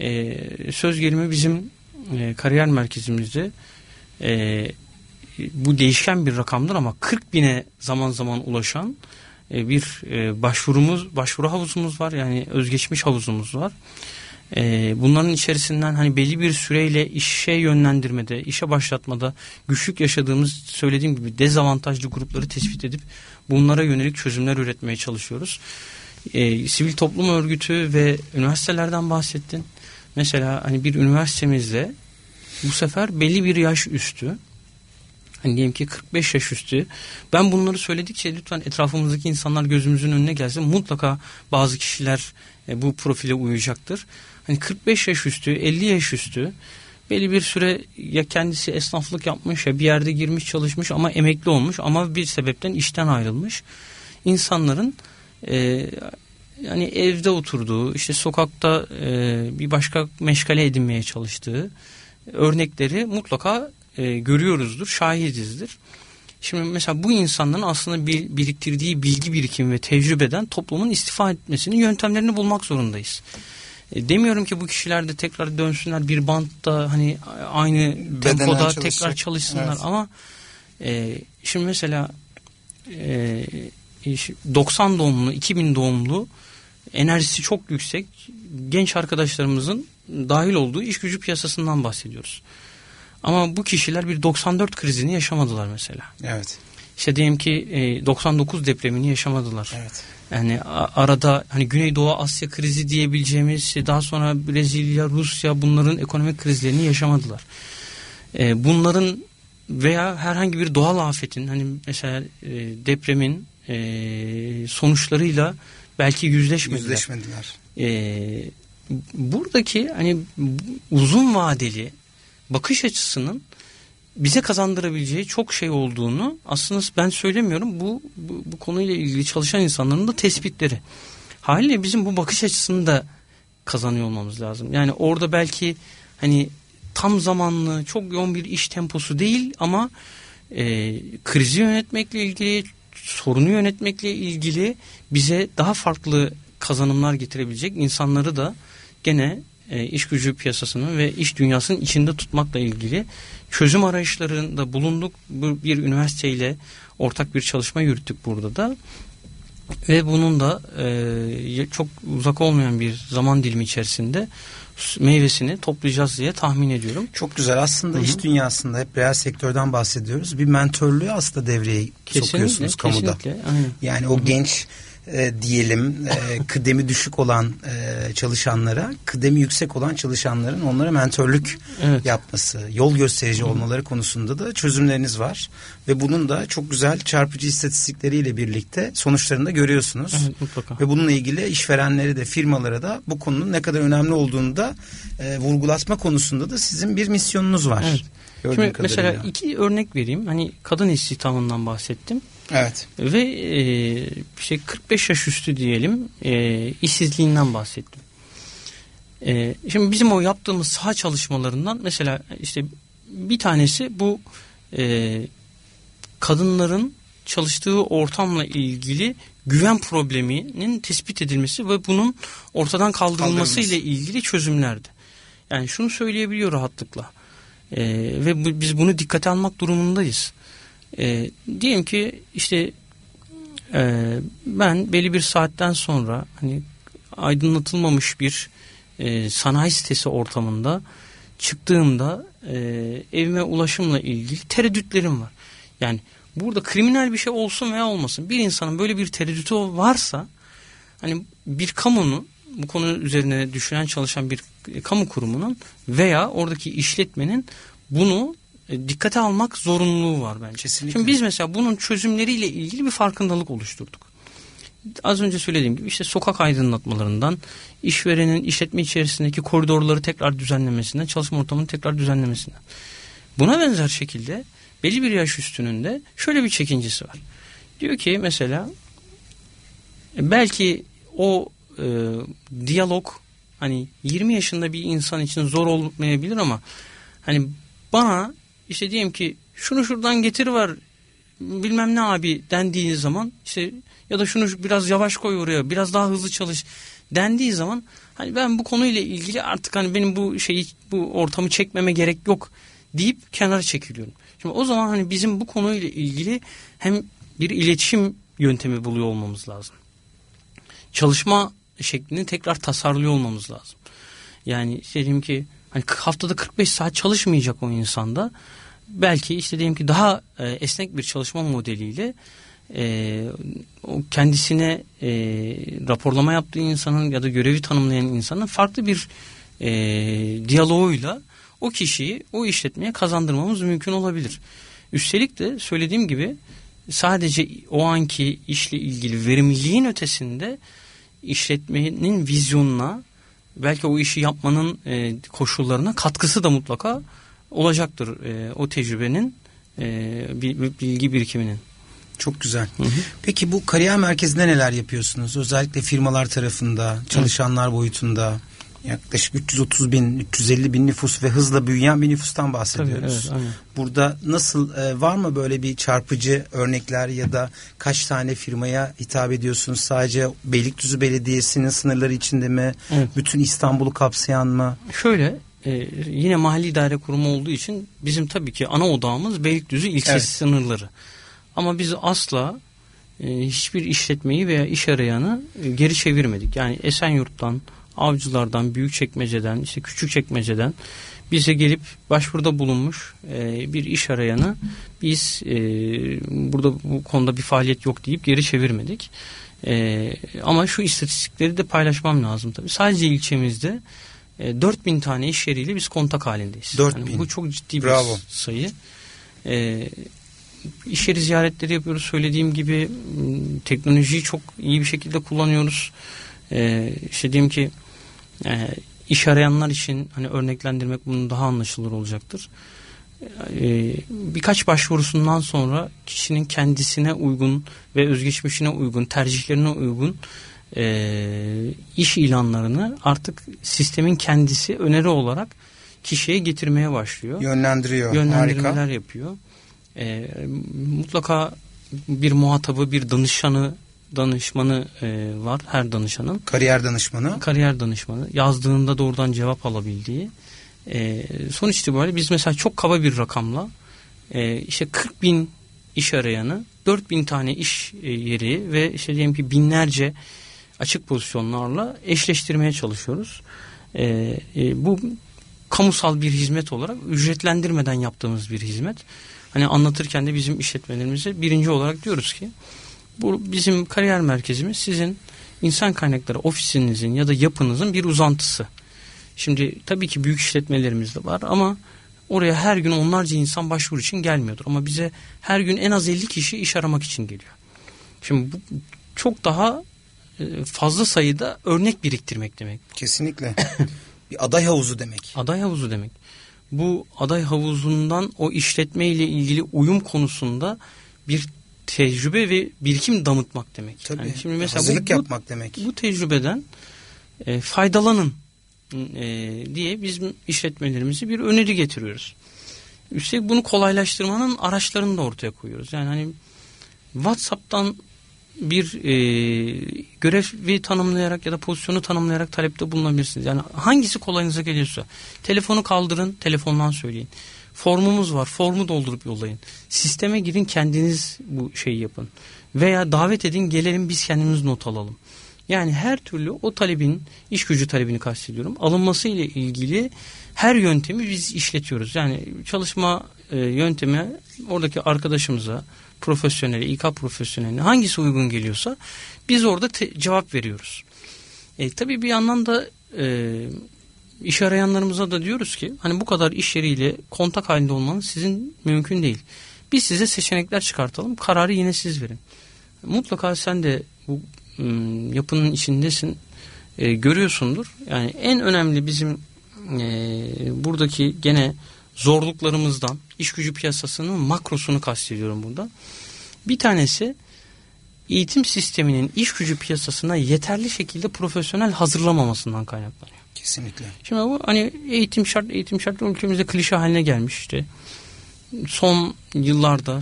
E, söz gelimi bizim e, kariyer merkezimizde e, bu değişken bir rakamdır ama 40 bine zaman zaman ulaşan e, bir e, başvurumuz, başvuru havuzumuz var. Yani özgeçmiş havuzumuz var. E, bunların içerisinden hani belli bir süreyle işe yönlendirmede, işe başlatmada güçlük yaşadığımız söylediğim gibi dezavantajlı grupları tespit edip bunlara yönelik çözümler üretmeye çalışıyoruz. E, sivil toplum örgütü ve üniversitelerden bahsettin. Mesela hani bir üniversitemizde bu sefer belli bir yaş üstü hani diyelim ki 45 yaş üstü. Ben bunları söyledikçe lütfen etrafımızdaki insanlar gözümüzün önüne gelsin mutlaka bazı kişiler e, bu profile uyacaktır. Hani 45 yaş üstü 50 yaş üstü. Belli bir süre ya kendisi esnaflık yapmış ya bir yerde girmiş çalışmış ama emekli olmuş ama bir sebepten işten ayrılmış. İnsanların e, yani evde oturduğu işte sokakta e, bir başka meşgale edinmeye çalıştığı örnekleri mutlaka e, görüyoruzdur, şahidizdir. Şimdi mesela bu insanların aslında bir, biriktirdiği bilgi birikimi ve tecrübeden toplumun istifa etmesinin yöntemlerini bulmak zorundayız. E, demiyorum ki bu kişiler de tekrar dönsünler bir bantta hani aynı tempoda çalışacak. tekrar çalışsınlar Evet. ama e, şimdi mesela e, iş- 90 doğumlu, 2000 doğumlu enerjisi çok yüksek genç arkadaşlarımızın dahil olduğu iş gücü piyasasından bahsediyoruz. Ama bu kişiler bir 94 krizini yaşamadılar mesela. Evet. İşte diyelim ki e, 99 depremini yaşamadılar. Evet. Yani arada hani Güneydoğu Asya krizi diyebileceğimiz şey, daha sonra Brezilya, Rusya bunların ekonomik krizlerini yaşamadılar. E, bunların veya herhangi bir doğal afetin hani mesela e, depremin e, sonuçlarıyla belki yüzleşmediler. Yüzleşmediler. E, buradaki hani uzun vadeli bakış açısının bize kazandırabileceği çok şey olduğunu aslında ben söylemiyorum. Bu, bu, bu konuyla ilgili çalışan insanların da tespitleri. Haliyle bizim bu bakış açısını da kazanıyor olmamız lazım. Yani orada belki hani tam zamanlı çok yoğun bir iş temposu değil ama e, krizi yönetmekle ilgili sorunu yönetmekle ilgili bize daha farklı kazanımlar getirebilecek insanları da gene e, iş gücü piyasasını ve iş dünyasının içinde tutmakla ilgili çözüm arayışlarında bulunduk. Bu bir üniversiteyle ortak bir çalışma yürüttük burada da. Ve bunun da e, çok uzak olmayan bir zaman dilimi içerisinde meyvesini toplayacağız diye tahmin ediyorum. Çok güzel. Aslında Hı-hı. iş dünyasında hep reel sektörden bahsediyoruz. Bir mentörlüğü aslında devreye kesinlikle, sokuyorsunuz kamuda. Kesinlikle, aynen. Yani o Hı-hı. genç e, diyelim e, kıdemi düşük olan e, çalışanlara kıdemi yüksek olan çalışanların onlara mentörlük evet. yapması, yol gösterici Hı. olmaları konusunda da çözümleriniz var ve bunun da çok güzel çarpıcı istatistikleriyle birlikte sonuçlarını da görüyorsunuz. Evet, mutlaka. Ve bununla ilgili işverenleri de firmalara da bu konunun ne kadar önemli olduğunu da e, vurgulatma konusunda da sizin bir misyonunuz var. Evet. Şimdi mesela iki örnek vereyim. Hani kadın istihdamından bahsettim. Evet. Ve e, şey 45 yaş üstü diyelim e, işsizliğinden bahsettim. E, şimdi bizim o yaptığımız saha çalışmalarından mesela işte bir tanesi bu e, kadınların çalıştığı ortamla ilgili güven probleminin tespit edilmesi ve bunun ortadan kaldırılması ile ilgili çözümlerdi. Yani şunu söyleyebiliyor rahatlıkla. E, ve bu, biz bunu dikkate almak durumundayız. E, diyelim ki işte e, ben belli bir saatten sonra hani aydınlatılmamış bir e, sanayi sitesi ortamında çıktığımda e, evime ulaşımla ilgili tereddütlerim var. Yani burada kriminal bir şey olsun veya olmasın bir insanın böyle bir tereddütü varsa hani bir kamunun bu konu üzerine düşünen çalışan bir kamu kurumunun veya oradaki işletmenin bunu e, dikkate almak zorunluluğu var bence. Kesinlikle. Şimdi biz mesela bunun çözümleriyle ilgili bir farkındalık oluşturduk. Az önce söylediğim gibi işte sokak aydınlatmalarından, işverenin işletme içerisindeki koridorları tekrar düzenlemesinden, çalışma ortamını tekrar düzenlemesinden. Buna benzer şekilde belli bir yaş üstünün de şöyle bir çekincesi var. Diyor ki mesela e, belki o e, diyalog hani 20 yaşında bir insan için zor olmayabilir ama hani bana işte diyelim ki şunu şuradan getir var bilmem ne abi dendiği zaman işte ya da şunu biraz yavaş koy oraya biraz daha hızlı çalış dendiği zaman hani ben bu konuyla ilgili artık hani benim bu şeyi bu ortamı çekmeme gerek yok deyip kenara çekiliyorum. Şimdi o zaman hani bizim bu konuyla ilgili hem bir iletişim yöntemi buluyor olmamız lazım. Çalışma şeklini tekrar tasarlıyor olmamız lazım. Yani diyelim ki hani haftada 45 saat çalışmayacak o insanda belki işte diyelim ki daha e, esnek bir çalışma modeliyle e, o kendisine e, raporlama yaptığı insanın ya da görevi tanımlayan insanın farklı bir e, diyaloğuyla o kişiyi o işletmeye kazandırmamız mümkün olabilir. Üstelik de söylediğim gibi sadece o anki işle ilgili verimliliğin ötesinde işletmenin vizyonuna belki o işi yapmanın e, koşullarına katkısı da mutlaka olacaktır e, o tecrübenin e, bilgi birikiminin. Çok güzel. Hı hı. Peki bu kariyer merkezinde neler yapıyorsunuz? Özellikle firmalar tarafında, çalışanlar hı. boyutunda yaklaşık 330 bin, 350 bin nüfus ve hızla büyüyen bir nüfustan bahsediyoruz. Tabii, evet, Burada nasıl e, var mı böyle bir çarpıcı örnekler ya da kaç tane firmaya hitap ediyorsunuz? Sadece Beylikdüzü Belediyesi'nin sınırları içinde mi? Evet. Bütün İstanbul'u kapsayan mı? Şöyle e, yine mahalli idare kurumu olduğu için bizim tabii ki ana odağımız Beylikdüzü ilçesi evet. sınırları. Ama biz asla e, hiçbir işletmeyi veya iş arayanı e, geri çevirmedik. Yani Esenyurt'tan, Avcılardan, Büyükçekmece'den, işte Küçükçekmece'den bize gelip başvuruda bulunmuş e, bir iş arayanı biz e, burada bu konuda bir faaliyet yok deyip geri çevirmedik. E, ama şu istatistikleri de paylaşmam lazım tabii. Sadece ilçemizde e, 4000 tane iş yeriyle biz kontak halindeyiz. 4000. Yani bu çok ciddi bir Bravo. sayı. E, iş yeri ziyaretleri yapıyoruz. Söylediğim gibi teknolojiyi çok iyi bir şekilde kullanıyoruz. E, işte diyeyim ki e, iş arayanlar için hani örneklendirmek bunun daha anlaşılır olacaktır. e, birkaç başvurusundan sonra kişinin kendisine uygun ve özgeçmişine uygun, tercihlerine uygun e, iş ilanlarını artık sistemin kendisi öneri olarak kişiye getirmeye başlıyor. Yönlendiriyor. Yönlendirmeler Harika. yapıyor. E, mutlaka bir muhatabı, bir danışanı, danışmanı e, var her danışanın. Kariyer danışmanı. Kariyer danışmanı. Yazdığında doğrudan cevap alabildiği. E, sonuç itibariyle biz mesela çok kaba bir rakamla e, işte 40 bin iş arayanı 4 bin tane iş e, yeri ve işte diyelim ki binlerce açık pozisyonlarla eşleştirmeye çalışıyoruz. E, e, bu kamusal bir hizmet olarak ücretlendirmeden yaptığımız bir hizmet. Hani anlatırken de bizim işletmelerimize birinci olarak diyoruz ki bu bizim kariyer merkezimiz sizin insan kaynakları ofisinizin ya da yapınızın bir uzantısı. Şimdi tabii ki büyük işletmelerimiz de var ama oraya her gün onlarca insan başvuru için gelmiyordur. Ama bize her gün en az 50 kişi iş aramak için geliyor. Şimdi bu çok daha e, fazla sayıda örnek biriktirmek demek. Kesinlikle. bir aday havuzu demek. Aday havuzu demek. Bu aday havuzundan o işletme ile ilgili uyum konusunda bir tecrübe ve birikim damıtmak demek. Tabii. Yani şimdi mesela Hazırlık bu, yapmak demek. bu tecrübeden e, faydalanın e, diye bizim işletmelerimizi bir öneri getiriyoruz. Üstelik bunu kolaylaştırmanın araçlarını da ortaya koyuyoruz. Yani hani WhatsApp'tan bir e, görevi tanımlayarak ya da pozisyonu tanımlayarak talepte bulunabilirsiniz. Yani hangisi kolayınıza geliyorsa telefonu kaldırın, telefondan söyleyin. Formumuz var, formu doldurup yollayın. Sisteme girin, kendiniz bu şeyi yapın. Veya davet edin, gelelim biz kendimiz not alalım. Yani her türlü o talebin, iş gücü talebini kastediyorum, alınması ile ilgili her yöntemi biz işletiyoruz. Yani çalışma e, yöntemi oradaki arkadaşımıza, profesyoneli, İK profesyoneline hangisi uygun geliyorsa biz orada cevap veriyoruz. E, tabii bir yandan da e, iş arayanlarımıza da diyoruz ki hani bu kadar iş yeriyle kontak halinde olmanız sizin mümkün değil. Biz size seçenekler çıkartalım. Kararı yine siz verin. Mutlaka sen de bu ım, yapının içindesin. E, görüyorsundur. Yani en önemli bizim e, buradaki gene zorluklarımızdan iş gücü piyasasının makrosunu kastediyorum burada. Bir tanesi eğitim sisteminin iş gücü piyasasına yeterli şekilde profesyonel hazırlamamasından kaynaklanıyor. Kesinlikle. Şimdi bu hani eğitim şart eğitim şart ülkemizde klişe haline gelmiş işte. Son yıllarda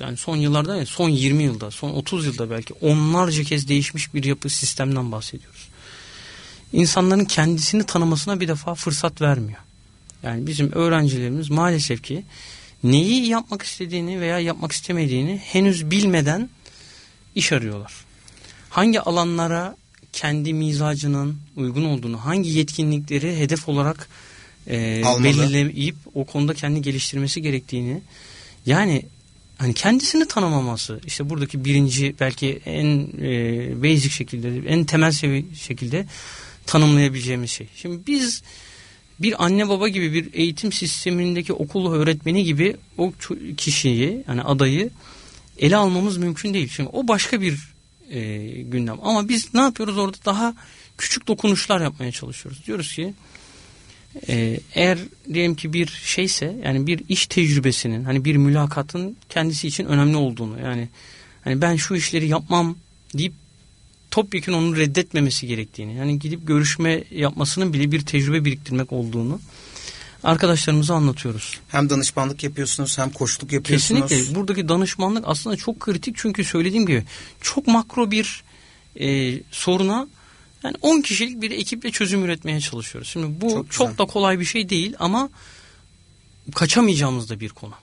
yani son yıllarda değil, son 20 yılda, son 30 yılda belki onlarca kez değişmiş bir yapı sistemden bahsediyoruz. İnsanların kendisini tanımasına bir defa fırsat vermiyor. Yani bizim öğrencilerimiz maalesef ki neyi yapmak istediğini veya yapmak istemediğini henüz bilmeden iş arıyorlar. Hangi alanlara kendi mizacının uygun olduğunu, hangi yetkinlikleri hedef olarak e, Almalı. belirleyip o konuda kendi geliştirmesi gerektiğini yani hani kendisini tanımaması işte buradaki birinci belki en e, basic şekilde en temel şekilde tanımlayabileceğimiz şey. Şimdi biz bir anne baba gibi bir eğitim sistemindeki okul öğretmeni gibi o kişiyi yani adayı ele almamız mümkün değil. Şimdi o başka bir e, gündem. Ama biz ne yapıyoruz orada daha küçük dokunuşlar yapmaya çalışıyoruz. Diyoruz ki e, eğer diyelim ki bir şeyse yani bir iş tecrübesinin hani bir mülakatın kendisi için önemli olduğunu yani hani ben şu işleri yapmam deyip topyekun onu reddetmemesi gerektiğini yani gidip görüşme yapmasının bile bir tecrübe biriktirmek olduğunu arkadaşlarımıza anlatıyoruz. Hem danışmanlık yapıyorsunuz hem koçluk yapıyorsunuz. Kesinlikle buradaki danışmanlık aslında çok kritik çünkü söylediğim gibi çok makro bir e, soruna yani 10 kişilik bir ekiple çözüm üretmeye çalışıyoruz. Şimdi bu Çok çok, da kolay bir şey değil ama kaçamayacağımız da bir konu.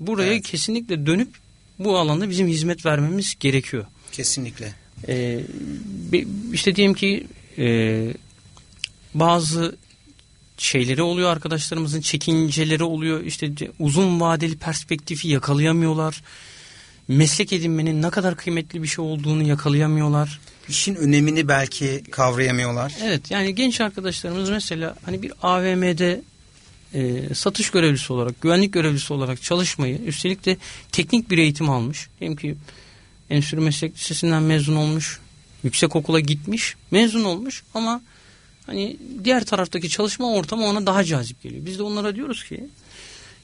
Buraya Evet. kesinlikle dönüp bu alanda bizim hizmet vermemiz gerekiyor. Kesinlikle. Ee, işte diyelim ki e, bazı şeyleri oluyor arkadaşlarımızın çekinceleri oluyor. İşte uzun vadeli perspektifi yakalayamıyorlar. Meslek edinmenin ne kadar kıymetli bir şey olduğunu yakalayamıyorlar. İşin önemini belki kavrayamıyorlar. evet yani genç arkadaşlarımız mesela hani bir AVM'de e, satış görevlisi olarak güvenlik görevlisi olarak çalışmayı üstelik de teknik bir eğitim almış. Diyelim ki Endüstri Meslek Lisesi'nden mezun olmuş yüksek okula gitmiş mezun olmuş ama hani diğer taraftaki çalışma ortamı ona daha cazip geliyor. Biz de onlara diyoruz ki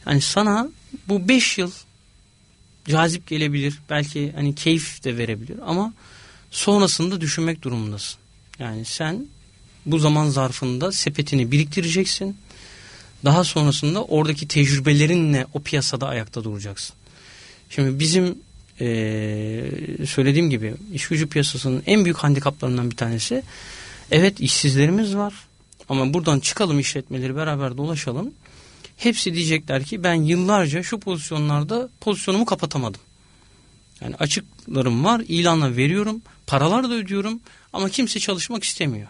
Yani sana bu 5 yıl cazip gelebilir. Belki hani keyif de verebilir ama sonrasında düşünmek durumundasın. Yani sen bu zaman zarfında sepetini biriktireceksin. Daha sonrasında oradaki tecrübelerinle o piyasada ayakta duracaksın. Şimdi bizim eee, söylediğim gibi iş gücü piyasasının en büyük handikaplarından bir tanesi evet işsizlerimiz var ama buradan çıkalım işletmeleri beraber dolaşalım. Hepsi diyecekler ki ben yıllarca şu pozisyonlarda pozisyonumu kapatamadım. Yani açıklarım var, ilanla veriyorum, paralar da ödüyorum ama kimse çalışmak istemiyor.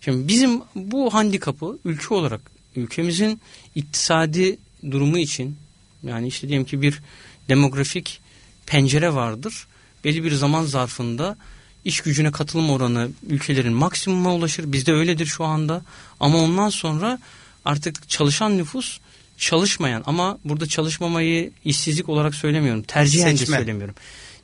Şimdi bizim bu handikapı ülke olarak ülkemizin iktisadi durumu için yani işte diyelim ki bir demografik pencere vardır. Belli bir zaman zarfında iş gücüne katılım oranı ülkelerin maksimuma ulaşır. Bizde öyledir şu anda. Ama ondan sonra artık çalışan nüfus çalışmayan ama burada çalışmamayı işsizlik olarak söylemiyorum. Tercihen de söylemiyorum.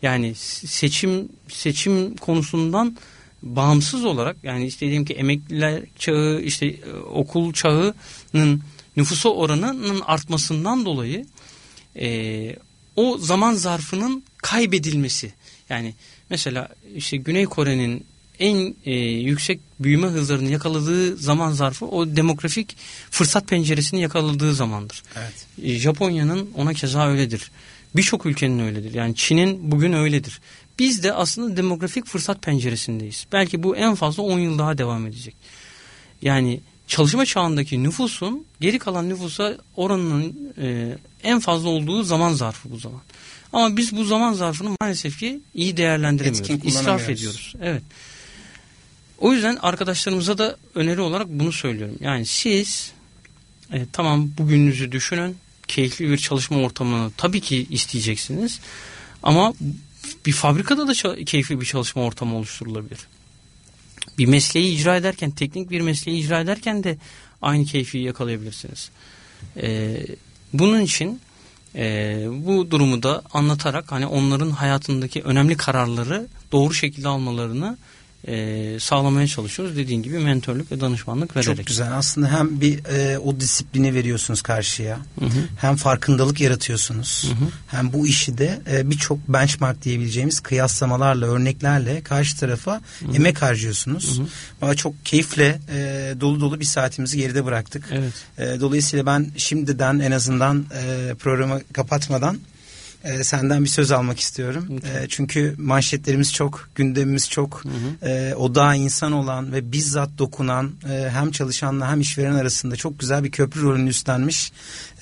Yani seçim seçim konusundan bağımsız olarak yani işte diyelim ki emekliler çağı işte e, okul çağının nüfusa oranının artmasından dolayı e, o zaman zarfının kaybedilmesi. Yani mesela işte Güney Kore'nin en e, yüksek büyüme hızlarını yakaladığı zaman zarfı o demografik fırsat penceresini yakaladığı zamandır. Evet. E, Japonya'nın ona keza öyledir. Birçok ülkenin öyledir. Yani Çin'in bugün öyledir. Biz de aslında demografik fırsat penceresindeyiz. Belki bu en fazla 10 yıl daha devam edecek. Yani çalışma çağındaki nüfusun geri kalan nüfusa oranının e, en fazla olduğu zaman zarfı bu zaman. Ama biz bu zaman zarfını maalesef ki iyi değerlendiremiyoruz. İsraf ediyoruz. Evet. O yüzden arkadaşlarımıza da öneri olarak bunu söylüyorum. Yani siz e, tamam bugününüzü düşünün. Keyifli bir çalışma ortamını tabii ki isteyeceksiniz. Ama bir fabrikada da keyifli bir çalışma ortamı oluşturulabilir. Bir mesleği icra ederken, teknik bir mesleği icra ederken de aynı keyfi yakalayabilirsiniz. E, bunun için e, bu durumu da anlatarak hani onların hayatındaki önemli kararları doğru şekilde almalarını e, sağlamaya çalışıyoruz. Dediğin gibi mentörlük ve danışmanlık vererek. Çok güzel. Aslında hem bir e, o disiplini veriyorsunuz karşıya. Hı hı. Hem farkındalık yaratıyorsunuz. Hı hı. Hem bu işi de e, birçok benchmark diyebileceğimiz kıyaslamalarla, örneklerle karşı tarafa emek harcıyorsunuz. Hı hı. Çok keyifle e, dolu dolu bir saatimizi geride bıraktık. Evet. E, dolayısıyla ben şimdiden en azından e, programı kapatmadan e, senden bir söz almak istiyorum. Lütfen. E, çünkü manşetlerimiz çok, gündemimiz çok. E, odağa insan olan ve bizzat dokunan e, hem çalışanla hem işveren arasında çok güzel bir köprü rolünü üstlenmiş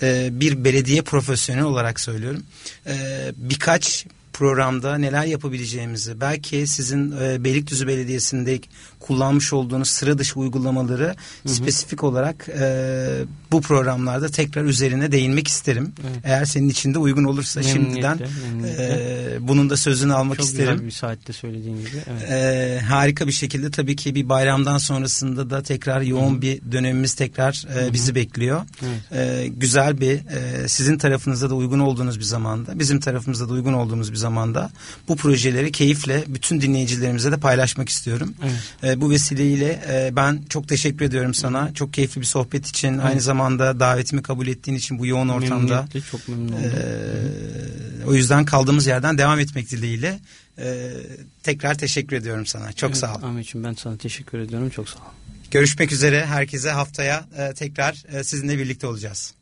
e, bir belediye profesyoneli olarak söylüyorum. E, birkaç programda neler yapabileceğimizi belki sizin e, Beylikdüzü Belediyesi'nde kullanmış olduğunuz sıra dışı uygulamaları spesifik olarak e, bu programlarda tekrar üzerine değinmek isterim. Evet. Eğer senin için de uygun olursa Memnuniyetle, şimdiden memnuniyetle. e, bunun da sözünü almak Çok isterim. güzel bir saatte söylediğin gibi. Evet. Ee, harika bir şekilde tabii ki bir bayramdan sonrasında da tekrar yoğun bir dönemimiz tekrar e, bizi bekliyor. Evet. Ee, güzel bir e, sizin tarafınızda da uygun olduğunuz bir zamanda bizim tarafımızda da uygun olduğumuz bir zamanda bu projeleri keyifle bütün dinleyicilerimize de paylaşmak istiyorum. Evet. Ee, bu vesileyle e, ben çok teşekkür ediyorum sana. Çok keyifli bir sohbet için aynı zamanda davetimi kabul ettiğin için bu yoğun ortamda. Memnuniyetle çok memnun oldum. Ee, o yüzden kaldığımız yerden devam etmek dileğiyle e, tekrar teşekkür ediyorum sana. Çok Evet, sağ ol. Ahmetciğim ben sana teşekkür ediyorum. Çok sağ ol. Görüşmek üzere herkese haftaya e, tekrar e, sizinle birlikte olacağız.